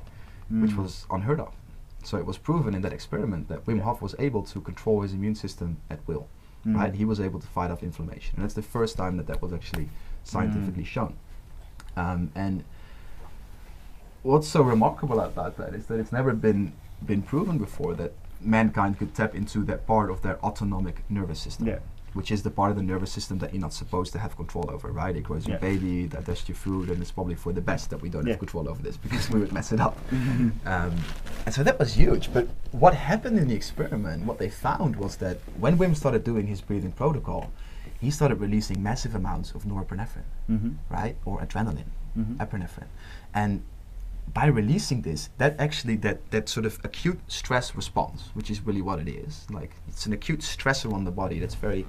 which
Mm.
was unheard of. So it was proven in that experiment that Wim. Hof was able to control his immune system at will
Mm.
right? He was able to fight off inflammation, and that's the first time that that was actually scientifically
Mm.
shown. Um, and what's so remarkable about that is that it's never been been proven before that mankind could tap into that part of their autonomic nervous system,
Yeah.
Which is the part of the nervous system that you're not supposed to have control over, right? It grows your
Yeah.
baby, digests your food, and it's probably for the best that we don't
Yeah.
have control over this because we would mess it up. Um, and so that was huge. But what happened in the experiment, what they found was that when Wim started doing his breathing protocol, he started releasing massive amounts of norepinephrine,
Mhm.
right? Or adrenaline,
Mhm.
epinephrine. And by releasing this, that actually that that sort of acute stress response, which is really what it is, like it's an acute stressor on the body that's very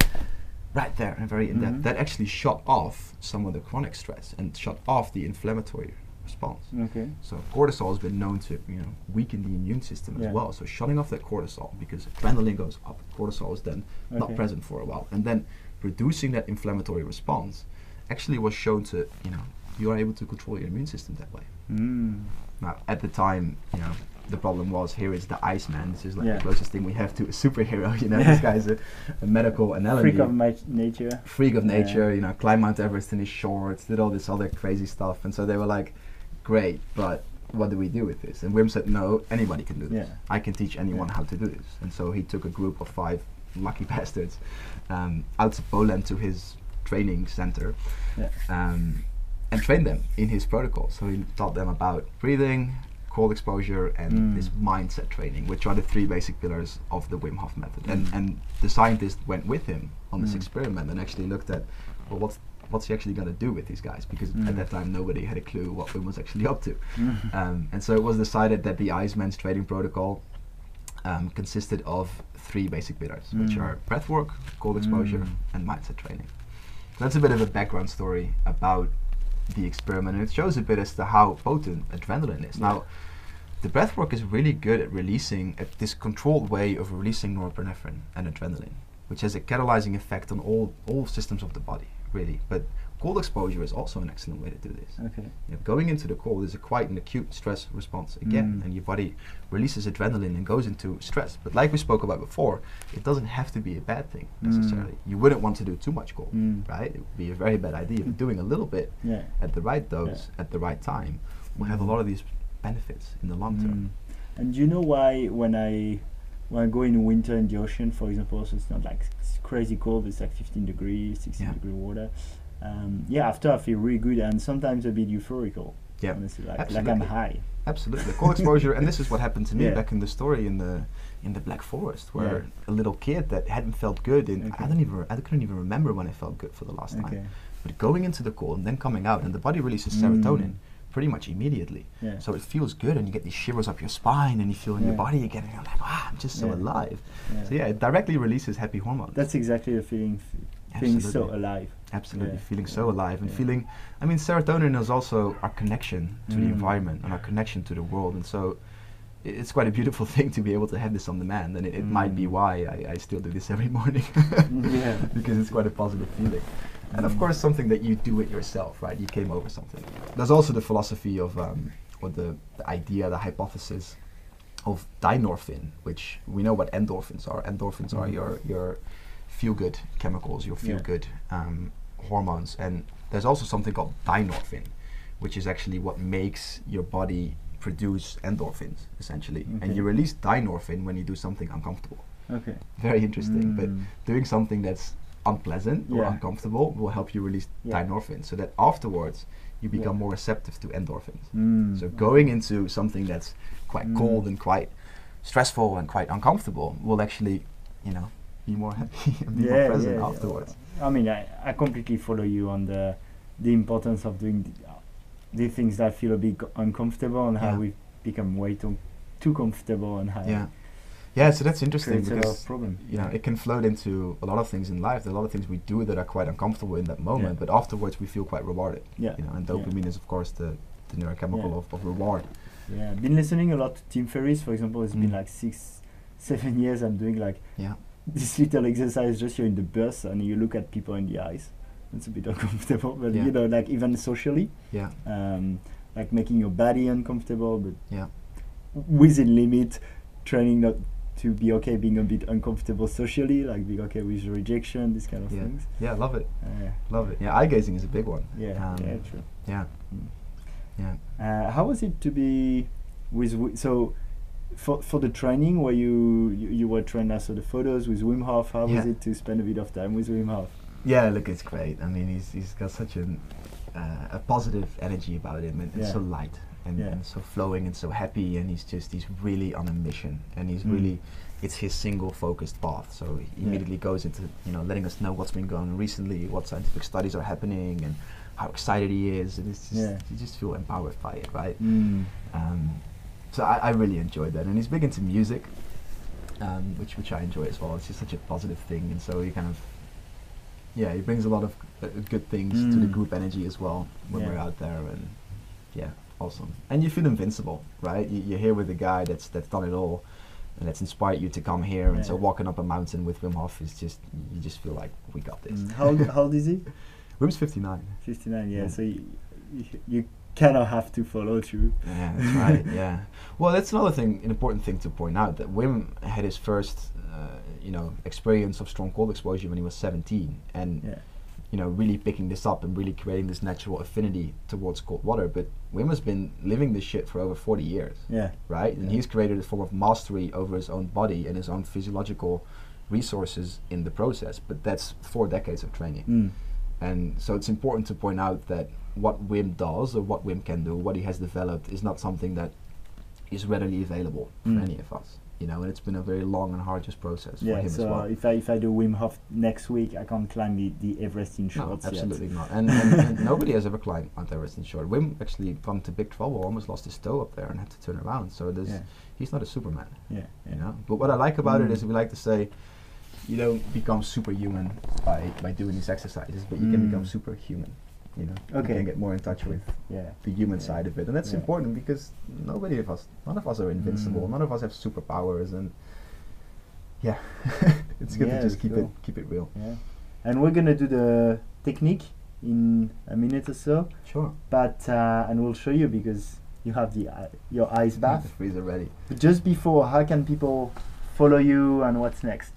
right there and very in depth.
Mhm.
That actually shut off some of the chronic stress and shut off the inflammatory response.
Okay.
So cortisol has been known to you know weaken the immune system
Yeah.
as well. So shutting off that cortisol because adrenaline goes up, cortisol is then not present for a while, and then reducing that inflammatory response actually was shown to you know you are able to control your immune system that way.
Mm.
Now at the time you know the problem was here is the Iceman. This is like
Yeah.
the closest thing we have to a superhero. *laughs* You know this guy's a, a medical analogy
Freak of my nature.
freak of
Yeah.
nature, you know, climbed Mount Everest in his shorts, did all this other crazy stuff. And so they were like, great, but what do we do with this? And Wim said, no, anybody can do this.
Yeah.
I can teach anyone
Yeah.
how to do this. And so he took a group of five lucky *laughs* bastards um, out to Poland to his training center
Yeah.
um, and trained them in his protocol. So he taught them about breathing, cold exposure, and
Mm.
this mindset training, which are the three basic pillars of the Wim Hof method. And
Mm.
and the scientist went with him on this
Mm.
experiment and actually looked at, well, what's what's he actually going to do with these guys? Because
Mm.
at that time nobody had a clue what Wim was actually up to.
Mhm.
Um, and so it was decided that the Iceman's training protocol um, consisted of three basic pillars, which
Mm.
are breath work, cold exposure,
Mm.
and mindset training. So that's a bit of a background story about the experiment, and it shows a bit as to how potent adrenaline is.
Yeah.
Now, the breath work is really good at releasing this controlled way of releasing norepinephrine and adrenaline, which has a catalyzing effect on all all systems of the body, really. But cold exposure is also an excellent way to do this.
Okay.
You know, going into the cold is a quite an acute stress response again,
Mm.
and your body releases adrenaline and goes into stress. But like we spoke about before, it doesn't have to be a bad thing
Mm.
necessarily. You wouldn't want to do too much cold,
Mm.
right? It would be a very bad idea. But doing a little bit
Yeah.
at the right dose at the right time will have a
Mm.
lot of these benefits in the long term.
Mm. And do you know why when I when I go in winter in the ocean, for example, so it's not like crazy cold, it's like 15 degrees, 16
Yeah.
degree water. Um, yeah, after I feel really good and sometimes a bit euphorical.
Yeah,
honestly, like, like I'm
absolutely.
high.
Absolutely, cold exposure, and this is what happened to me *laughs*
Yeah.
back in the story in the in the Black Forest, where
Yeah.
a little kid that hadn't felt good, and I don't even I couldn't even remember when I felt good for the last time. But going into the cold and then coming out, and the body releases
Mm.
serotonin pretty much immediately.
Yeah.
So it feels good, and you get these shivers up your spine, and you feel in your body again, and you're like, wow, I'm just so
Yeah.
alive.
Yeah.
So yeah, it directly releases happy hormones.
That's exactly the feeling, f- feeling so alive.
Absolutely,
Yeah.
feeling
Yeah.
so alive and
Yeah.
feeling. I mean, serotonin is also our connection to the
Mm.
environment and our connection to the world, and so it's quite a beautiful *laughs* thing to be able to have this on demand, and it, it might be
Mm.
why I, I still do this *laughs* every morning.
Yeah. *laughs*
because it's quite a positive feeling. And of
Mm.
course, something that you do it yourself, right? You came over something. There's also the philosophy of, um, or the, the idea, the hypothesis of dynorphin, which we know what endorphins are. Endorphins are your your feel good chemicals, your feel
Yeah.
good um, hormones, and there's also something called dynorphin, which is actually what makes your body produce endorphins, essentially. And you release dynorphin when you do something uncomfortable.
Okay.
Very interesting, but
Mm.
doing something that's unpleasant or uncomfortable will help you release
Yeah.
dynorphin, so that afterwards you become
Yeah.
more receptive to endorphins.
Mm.
So going into something that's quite
Mm.
cold and quite stressful and quite uncomfortable will actually, you know, be more happy *laughs* and be more present
yeah.
afterwards.
I mean, I, I completely follow you on the the importance of doing the, the things that feel a bit uncomfortable and
Yeah.
how we become way too too comfortable and how
Yeah. Yeah, so that's interesting because
problem.
you know it can float into a lot of things in life. There are a lot of things we do that are quite uncomfortable in that moment,
Yeah.
but afterwards we feel quite rewarded.
Yeah.
You know, and
Yeah.
dopamine is of course the, the neurochemical
Yeah.
of, of reward.
Yeah, I've been listening a lot to Tim Ferriss, for example. It's been
Mm.
like six, seven years. I'm doing like
Yeah.
This little exercise just here in the bus, and you look at people in the eyes. It's a bit *laughs* uncomfortable, but
Yeah.
you know, like even socially,
Yeah.
um, like making your body uncomfortable, but
Yeah.
within limit, training not to be okay being a bit uncomfortable socially, like being okay with rejection, these kind of
Yeah.
things.
Yeah, love it.
Uh,
Love it. Yeah, eye gazing is a big one.
Yeah,
Um,
yeah, true.
Yeah.
Mm.
Yeah.
Uh, how was it to be with Wi- so for for the training where you you, you were trained as so the photos with Wim Hof? How was it to spend a bit of time with Wim Hof?
Yeah, look, it's great. I mean, he's he's got such an uh, a positive energy about him, and, and
Yeah.
so light, and,
Yeah.
and so flowing, and so happy, and he's just he's really on a mission, and he's
Mm.
really it's his single focused path. So he
Yeah.
immediately goes into you know letting us know what's been going on recently, what scientific studies are happening, and how excited he is, and it's just
Yeah.
you just feel empowered by it, right?
Mm.
Um, so I, I really enjoyed that, and he's big into music, um, which which I enjoy as well. It's just such a positive thing, and so he kind of, yeah, he brings a lot of uh, good things to the
Mm.
group energy as well when we're out there, and yeah, awesome. And you feel invincible, right? You, you're here with a guy that's that's done it all, and that's inspired you to come here, and so walking up a mountain with Wim Hof is just you just feel like we got this.
Mm. How old, how old is he? *laughs*
Wim's 59.
Fifty nine. Yeah.
Yeah.
So you you kind of have to follow through.
Yeah, that's right. *laughs* Yeah. Well, that's another thing, an important thing to point out that Wim had his first, uh, you know, experience of strong cold exposure when he was 17, and
Yeah.
you know, really picking this up and really creating this natural affinity towards cold water. But Wim has been living this shit for over 40 years,
Yeah.
right? And
Yeah.
he's created a form of mastery over his own body and his own physiological resources in the process. But that's four decades of training.
Mm.
And so it's important to point out that what Wim does or what Wim can do, what he has developed, is not something that is readily available for
Mm.
any of us. You know, and it's been a very long and arduous process for
Yeah.
him
So
as well.
if I if I do Wim Hof next week, I can't climb the, the Everest in
no, absolutely
yet.
not. And, and, *laughs* and nobody has ever climbed Mount Everest in short. Wim actually got into big trouble, almost lost his toe up there and had to turn around. So there's,
Yeah.
he's not a Superman,
Yeah.
you know. But what I like about it
Mm.
is we like to say, you don't become superhuman by, by doing these exercises, but you can become
Mm.
superhuman. You know,
Okay.
you can get more in touch with
Yeah.
the human
Yeah.
side of it, and that's
Yeah.
important because nobody of us, none of us are invincible.
Mm.
None of us have superpowers, and yeah, *laughs* it's good
Yeah,
to just keep
cool.
it keep it real.
Yeah. And we're gonna do the technique in a minute or so,
Sure.
but uh, and we'll show you because you have the eye your eyes *laughs*
The
bath.
freezer ready.
But just before, how can people follow you and what's next?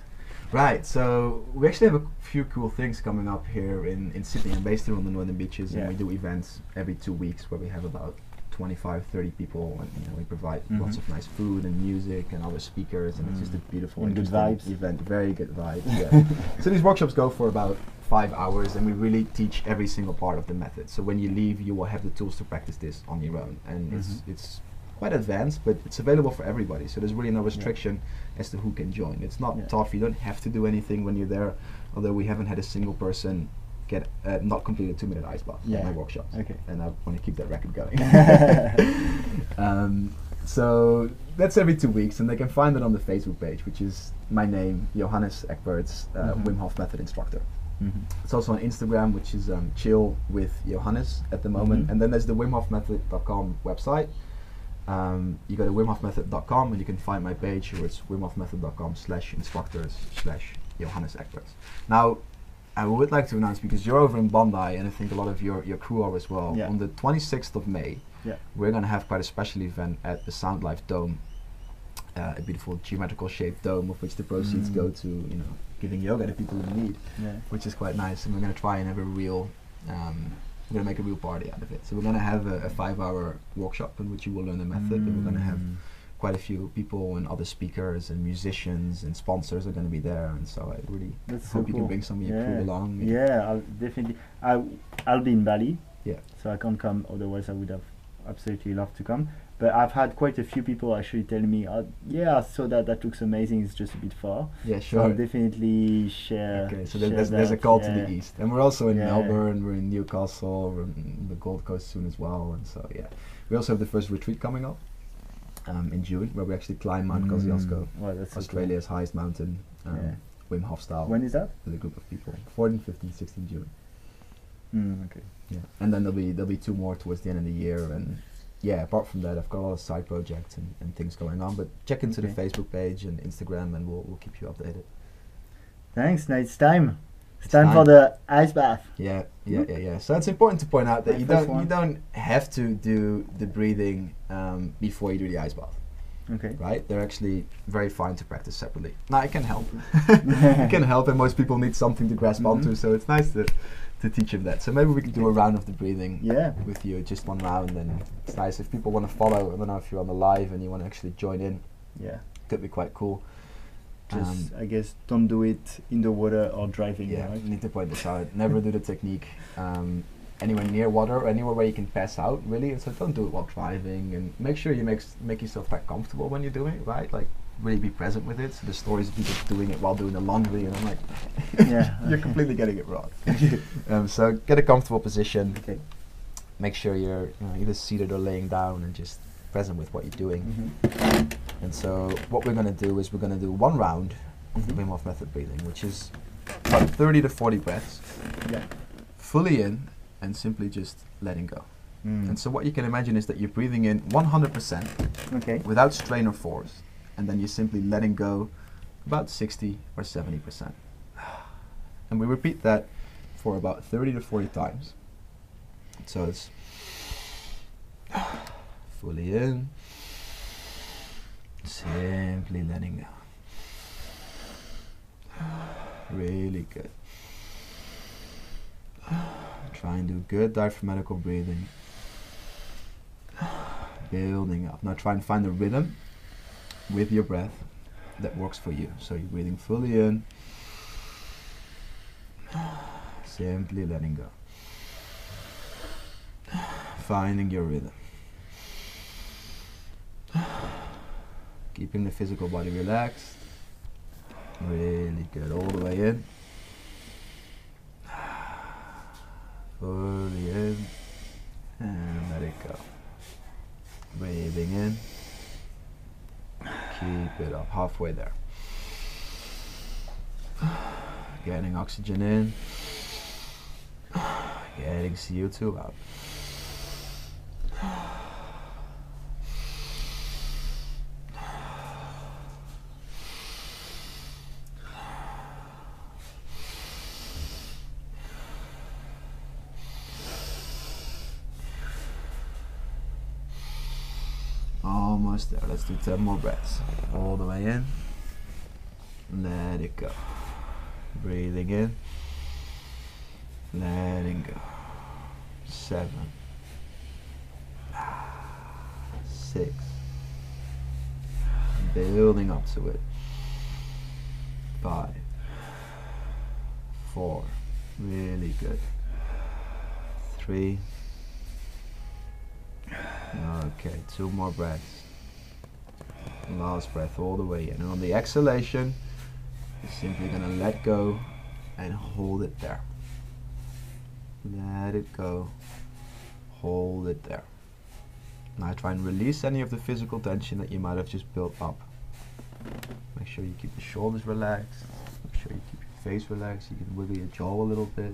Right. So we actually have a few cool things coming up here in in Sydney. I'm based here on the northern beaches,
Yeah.
and we do events every two weeks where we have about 25, 30 people, and you know, we provide lots
Mhm.
of nice food and music and other speakers, and it's just a
Mm.
beautiful,
And good vibes.
event. Very good vibes. *laughs* Yeah. so these workshops go for about five hours, and we really teach every single part of the method. So when you leave, you will have the tools to practice this on your own, and it's
Mhm.
it's quite advanced, but it's available for everybody. So there's really no restriction as to who can join. It's not
Yeah.
tough. You don't have to do anything when you're there. Although we haven't had a single person get uh, not complete a two minute ice bath
Yeah.
at my workshops.
Okay.
And I want to keep that record going. *laughs* *laughs* um, so that's every two weeks, and they can find it on the Facebook page, which is my name, Johannes Egberts, uh,
Mhm.
Wim Hof Method Instructor.
Mhm.
It's also on Instagram, which is um, chill with Johannes at the moment.
Mhm.
And then there's the WimHofMethod.com website. Um, you go to wimhofmethod.com and you can find my page where it's wimhofmethod.com slash instructors slash Johannes Egberts. Now, I would like to announce because you're over in Bondi and I think a lot of your, your crew are as well.
Yeah.
On the 26th of May,
Yeah.
we're going to have quite a special event at the Sound Life Dome, uh, a beautiful geometrical shaped dome of which the proceeds
Mm.
go to, you know, giving yoga to people in need
Yeah.
which is quite nice. And we're going to try and have a real, um, we're going to make a real party out of it. So we're going to have a, a five-hour workshop in which you will learn the method, and we're going to have
Mm.
quite a few people and other speakers and musicians and sponsors are going to be there. And so I really
That's so
hope you
cool.
can bring some of your crew along.
Yeah, I'll definitely. I I'll be in Bali.
Yeah.
So I can't come. Otherwise, I would have absolutely loved to come. But I've had quite a few people actually tell me, uh, "Yeah, I saw that. That looks amazing. It's just a bit far."
Yeah,
So I'll
sure.
definitely share.
Okay, so
share
there- there's, there's a call to the east, and we're also in
Yeah.
Melbourne, we're in Newcastle, we're in the Gold Coast soon as well, and so yeah, we also have the first retreat coming up um, in June, where we actually climb Mount Kosciuszko,
Mm. So cool.
Australia's highest mountain, um,
Yeah.
Wim Hof style,
When is that?
with a group of people, 14, 15, 16 June.
Mm, okay.
Yeah, and then there'll be there'll be two more towards the end of the year, and yeah, apart from that, I've got a lot of side projects and, and things going on. But check into the Facebook page and Instagram, and we'll we'll keep you updated.
Thanks. Now it's time. It's,
It's
time,
time.
for the ice bath.
Yeah, yeah, yeah, yeah. So it's important to point out that
My
you don't you don't have to do the breathing um, before you do the ice bath,
Okay.
right? They're actually very fine to practice separately. Now it can help. *laughs* *laughs* it can help, and most people need something to grasp
Mhm.
onto. So it's nice to to teach them that. So maybe we could do a round of the breathing
Yeah.
with you, just one round, and it's nice if people want to follow. I don't know if you're on the live and you want to actually join in.
Yeah.
Could be quite cool.
Just
Um,
I guess don't do it in the water or driving.
Yeah,
Right?
need to point this out. Never do the technique um, anywhere near water or anywhere where you can pass out, really. And so don't do it while driving, and make sure you make make yourself quite comfortable when you're doing it, right? Like really be present with it. So the stories of people doing it while doing the laundry, and I'm like, *laughs*
Yeah. *laughs*
you're completely getting it wrong. *laughs* um, so get a comfortable position.
Okay.
Make sure you're you know, either seated or laying down, and just present with what you're doing.
Mhm.
And so what we're going to do is we're going to do one round of the. Wim Hof method breathing, which is about 30 to 40 breaths,
Yeah.
fully in and simply just letting go.
Mm.
And so what you can imagine is that you're breathing in 100%
Okay.
without strain or force, and then you're simply letting go about 60 or 70%. *sighs* And we repeat that for about 30 to 40 times. So it's *sighs* fully in, simply letting go. *sighs* Really good. Try and do good diaphragmatical breathing. *sighs* Building up. Now try and find a rhythm with your breath that works for you. So you're breathing fully in, *sighs* simply letting go. *sighs* Finding your rhythm. Keeping the physical body relaxed. Really good. All the way in. Fully in. And let it go. Breathing in. Keep it up. Halfway there. Getting oxygen in. Getting CO2 out. Almost there. Let's do 10 more breaths. All the way in. Let it go. Breathing in. Letting go. Seven. Six. Building up to it. Five. Four. Really good. Three. Okay, two more breaths. Last breath all the way in. And on the exhalation, you're simply going to let go and hold it there. Let it go. Hold it there. Now try and release any of the physical tension that you might have just built up. Make sure you keep the shoulders relaxed. Make sure you keep your face relaxed. You can wiggle your jaw a little bit.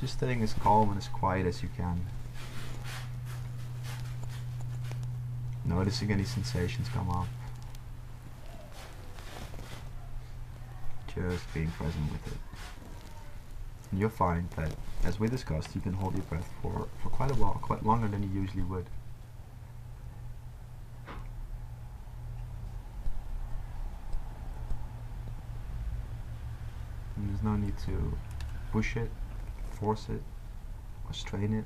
Just staying as calm and as quiet as you can.
Noticing any sensations come up. Just being present with it. And you'll find that, as we discussed, you can hold your breath for, for quite a while, quite longer than you usually would. And there's no need to push it, force it, or strain it.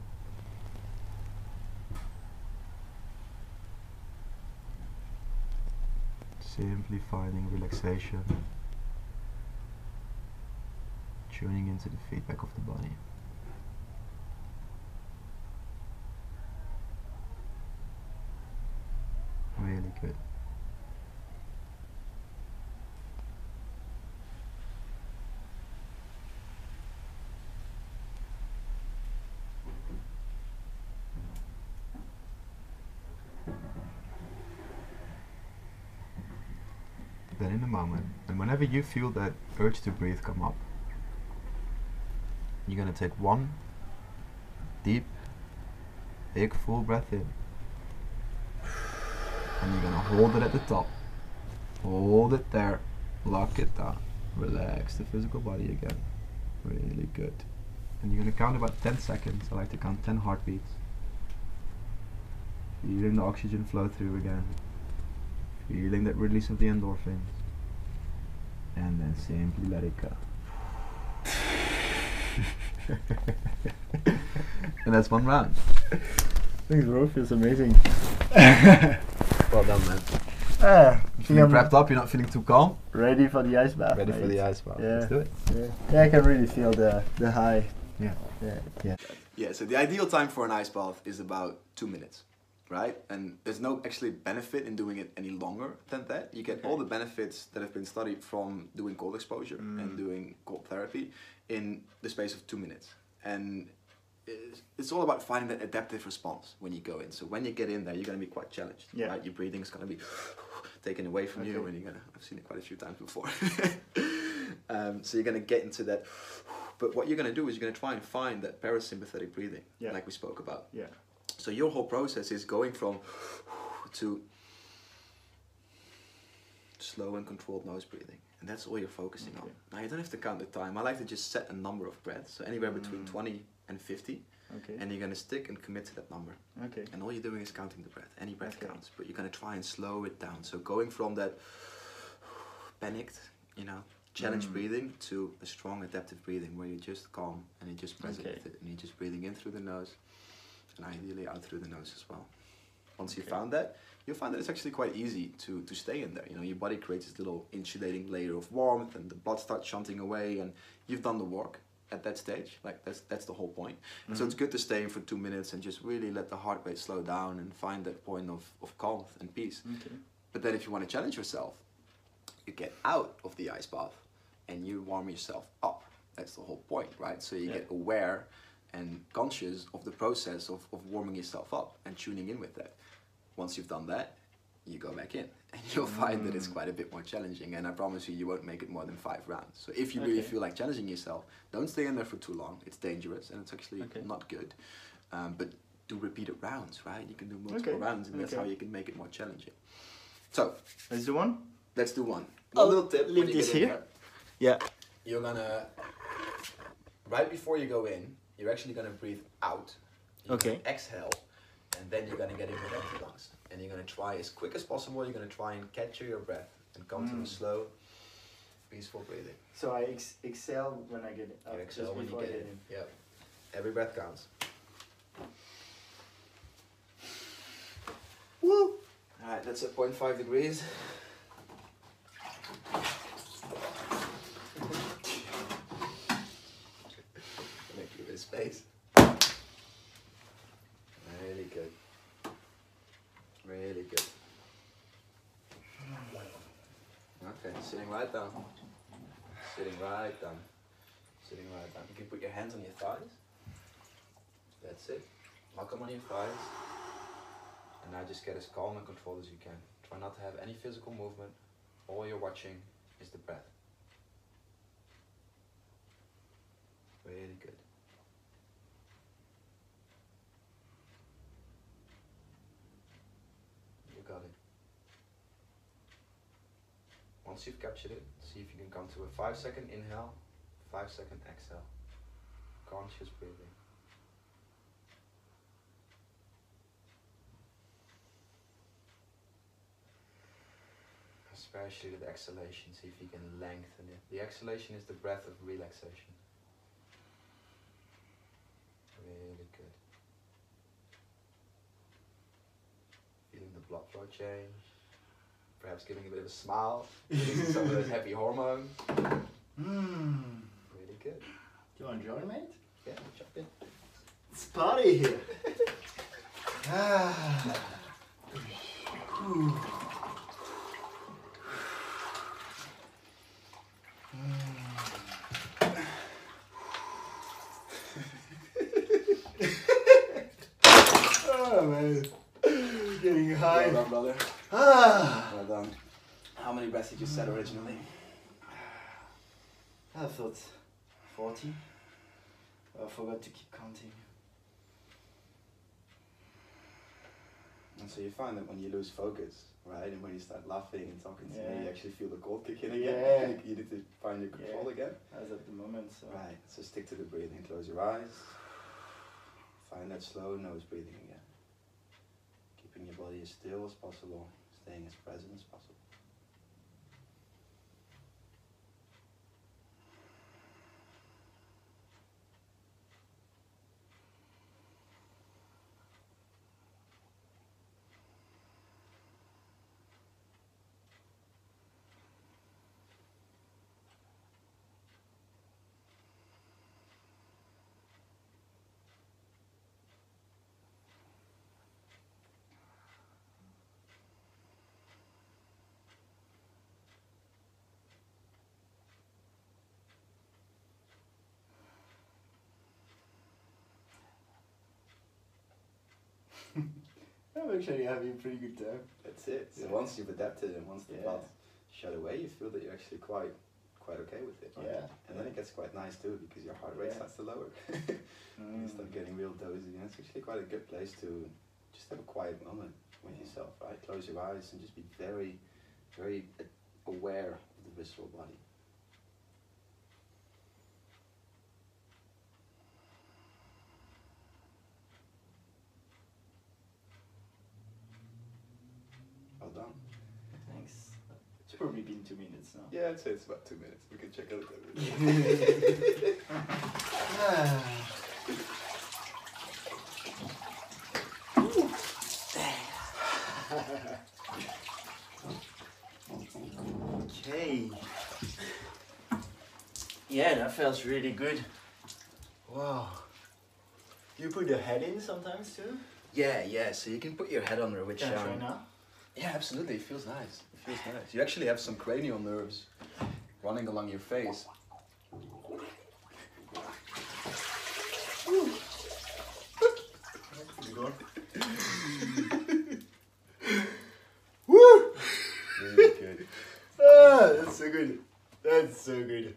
Finding relaxation, tuning into the feedback of the body. Really good. Then in a moment, and whenever you feel that urge to breathe come up, you're gonna take one deep, big, full breath in. And you're gonna hold it at the top. Hold it there. Lock it down. Relax the physical body again. Really good. And you're gonna count about 10 seconds. I like to count 10 heartbeats. Feeling the oxygen flow through again. Feeling that release of the endorphins. And then simply let it go. and that's one round.
Thanks, bro. Feels amazing. *laughs*
Well done, man.
ah,
You feeling prepped up? You're not feeling too calm?
ready for the ice bath.
Ready for the ice bath.
Yeah.
Let's do it.
Yeah. yeah, I can really feel the the high.
Yeah.
Yeah.
Yeah. Yeah, so the ideal time for an ice bath is about two minutes, right? And there's no actually benefit in doing it any longer than that. You get all the benefits that have been studied from doing cold exposure and doing cold therapy in the space of two minutes. And it's, all about finding that adaptive response when you go in. So when you get in there, you're going to be quite challenged,
Yeah.
right? Your breathing is going to be *sighs* taken away from you,
Okay.
and you're gonna. I've seen it quite a few times before. *laughs* um, so you're gonna get into that. *sighs* But what you're gonna do is you're gonna try and find that parasympathetic breathing,
Yeah.
like we spoke about.
Yeah.
So your whole process is going from to slow and controlled nose breathing, and that's all you're focusing on. Now you don't have to count the time. I like to just set a number of breaths, so anywhere between
Mm.
20 and 50,
Okay.
and you're gonna stick and commit to that number.
okay.
And all you're doing is counting the breath. Any breath
Okay.
counts, but you're gonna try and slow it down. So going from that panicked, you know, challenge
Mm.
breathing to a strong adaptive breathing where you're just calm and you're just present
Okay.
with it, and you're just breathing in through the nose, and ideally out through the nose as well. Once you
Okay.
found that, you'll find that it's actually quite easy to to stay in there. You know, your body creates this little insulating layer of warmth, and the blood starts shunting away, and you've done the work at that stage. Like that's that's the whole point. And So mm-hmm. it's good to stay in for two minutes and just really let the heart rate slow down and find that point of, of calm and peace.
Okay.
But then if you want to challenge yourself, you get out of the ice bath and you warm yourself up. That's the whole point, right? So you
Yeah.
get aware and conscious of the process of, of warming yourself up and tuning in with that. Once you've done that, you go back in *laughs* and you'll find that it's
Mm.
quite a bit more challenging and I promise you you won't make it more than five rounds. So if you really feel like challenging yourself, don't stay in there for too long. It's dangerous and it's actually
Okay.
not good. Um, but do repeated rounds, right? You can do multiple
Okay.
rounds and that's how you can make it more challenging. So
Let's do one.
Let's do one.
I'll
little tip. when
leave this here. Yeah.
you're gonna right before you go in, you're actually gonna breathe out. You're
Okay.
exhale, and then you're gonna get in with empty lungs. And you're gonna try as quick as possible. You're gonna try and capture your breath and come to
Mm.
a slow, peaceful breathing.
So I ex- exhale when I get up.
You exhale
just
when you
before I
get in. Yep. Every breath counts.
Woo!
All right, that's at 0.5 degrees. Make you a bit of space. Really good. Really good. Okay, sitting right down. Sitting right down. Sitting right down. You can put your hands on your thighs. That's it. Lock them on your thighs. And now just get as calm and controlled as you can. Try not to have any physical movement. All you're watching is the breath. Really good. got it. Once you've captured it, see if you can come to a five second inhale, five second exhale. Conscious breathing. Especially the exhalation, see if you can lengthen it. The exhalation is the breath of relaxation. Really good. Feeling the blood flow change. Perhaps giving a bit of a smile. Some of those happy hormones.
Mm.
Really good.
Do you want to join, mate?
Yeah, jump in.
It's party here. *laughs* ah. Ooh. oh man, getting high.
Well done, brother.
Ah,
Well done. How many breaths did you set originally? *sighs*
I thought forty. I forgot to keep counting.
And so you find that when you lose focus, right, and when you start laughing and talking to me, you actually feel the cold kick in again.
Yeah. *laughs*
You need to find your control
Yeah.
again.
As at the moment, so.
Right. So stick to the breathing. Close your eyes. Find that slow nose breathing again. Keeping your body as still as possible, staying as present as possible.
I'm actually having a pretty good time.
That's it. So
Yeah.
once you've adapted and once the
Yeah.
thoughts shut away, you feel that you're actually quite quite okay with it. Right?
Yeah.
And then it gets quite nice too because your heart rate
Yeah.
starts to lower. *laughs*
Mm.
you start getting real dozy and it's actually quite a good place to just have a quiet moment with
Yeah.
yourself, right? Close your eyes and just be very, very aware of the visceral body. Done.
Thanks. It's probably been two minutes now.
Yeah, I'd say it's about two minutes. We can check out everything.
okay. Yeah, that feels really good. Wow. You put your head in sometimes too?
yeah, yeah. So you can put your head under, which
Can I
um,
try now?
Yeah, absolutely. It feels nice. It feels nice. You actually have some cranial nerves running along your face.
Woo!
Really good. *laughs*
Ah, that's so good. That's so good.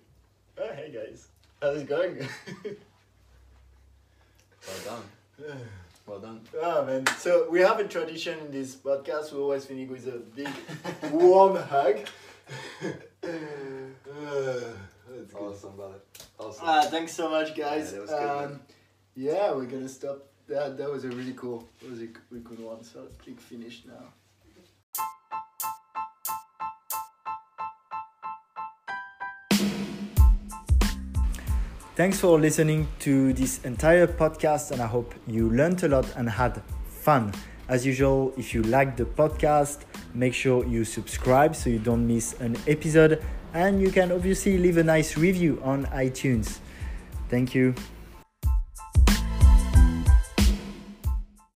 Oh, hey guys. How's it going? *laughs*
Well done. Well done.
Ah man, so we have a tradition in this podcast. We always finish with a big *laughs* warm hug. *laughs* Ah, that's.
Awesome, brother. Awesome.
Ah, thanks so much, guys.
Yeah, that was good,
um, yeah, we're gonna stop. That that was a really cool. That was a really cool one. So click finish now. Thanks for listening to this entire podcast, and I hope you learned a lot and had fun. As usual, if you like the podcast, make sure you subscribe so you don't miss an episode, and you can obviously leave a nice review on iTunes. Thank you.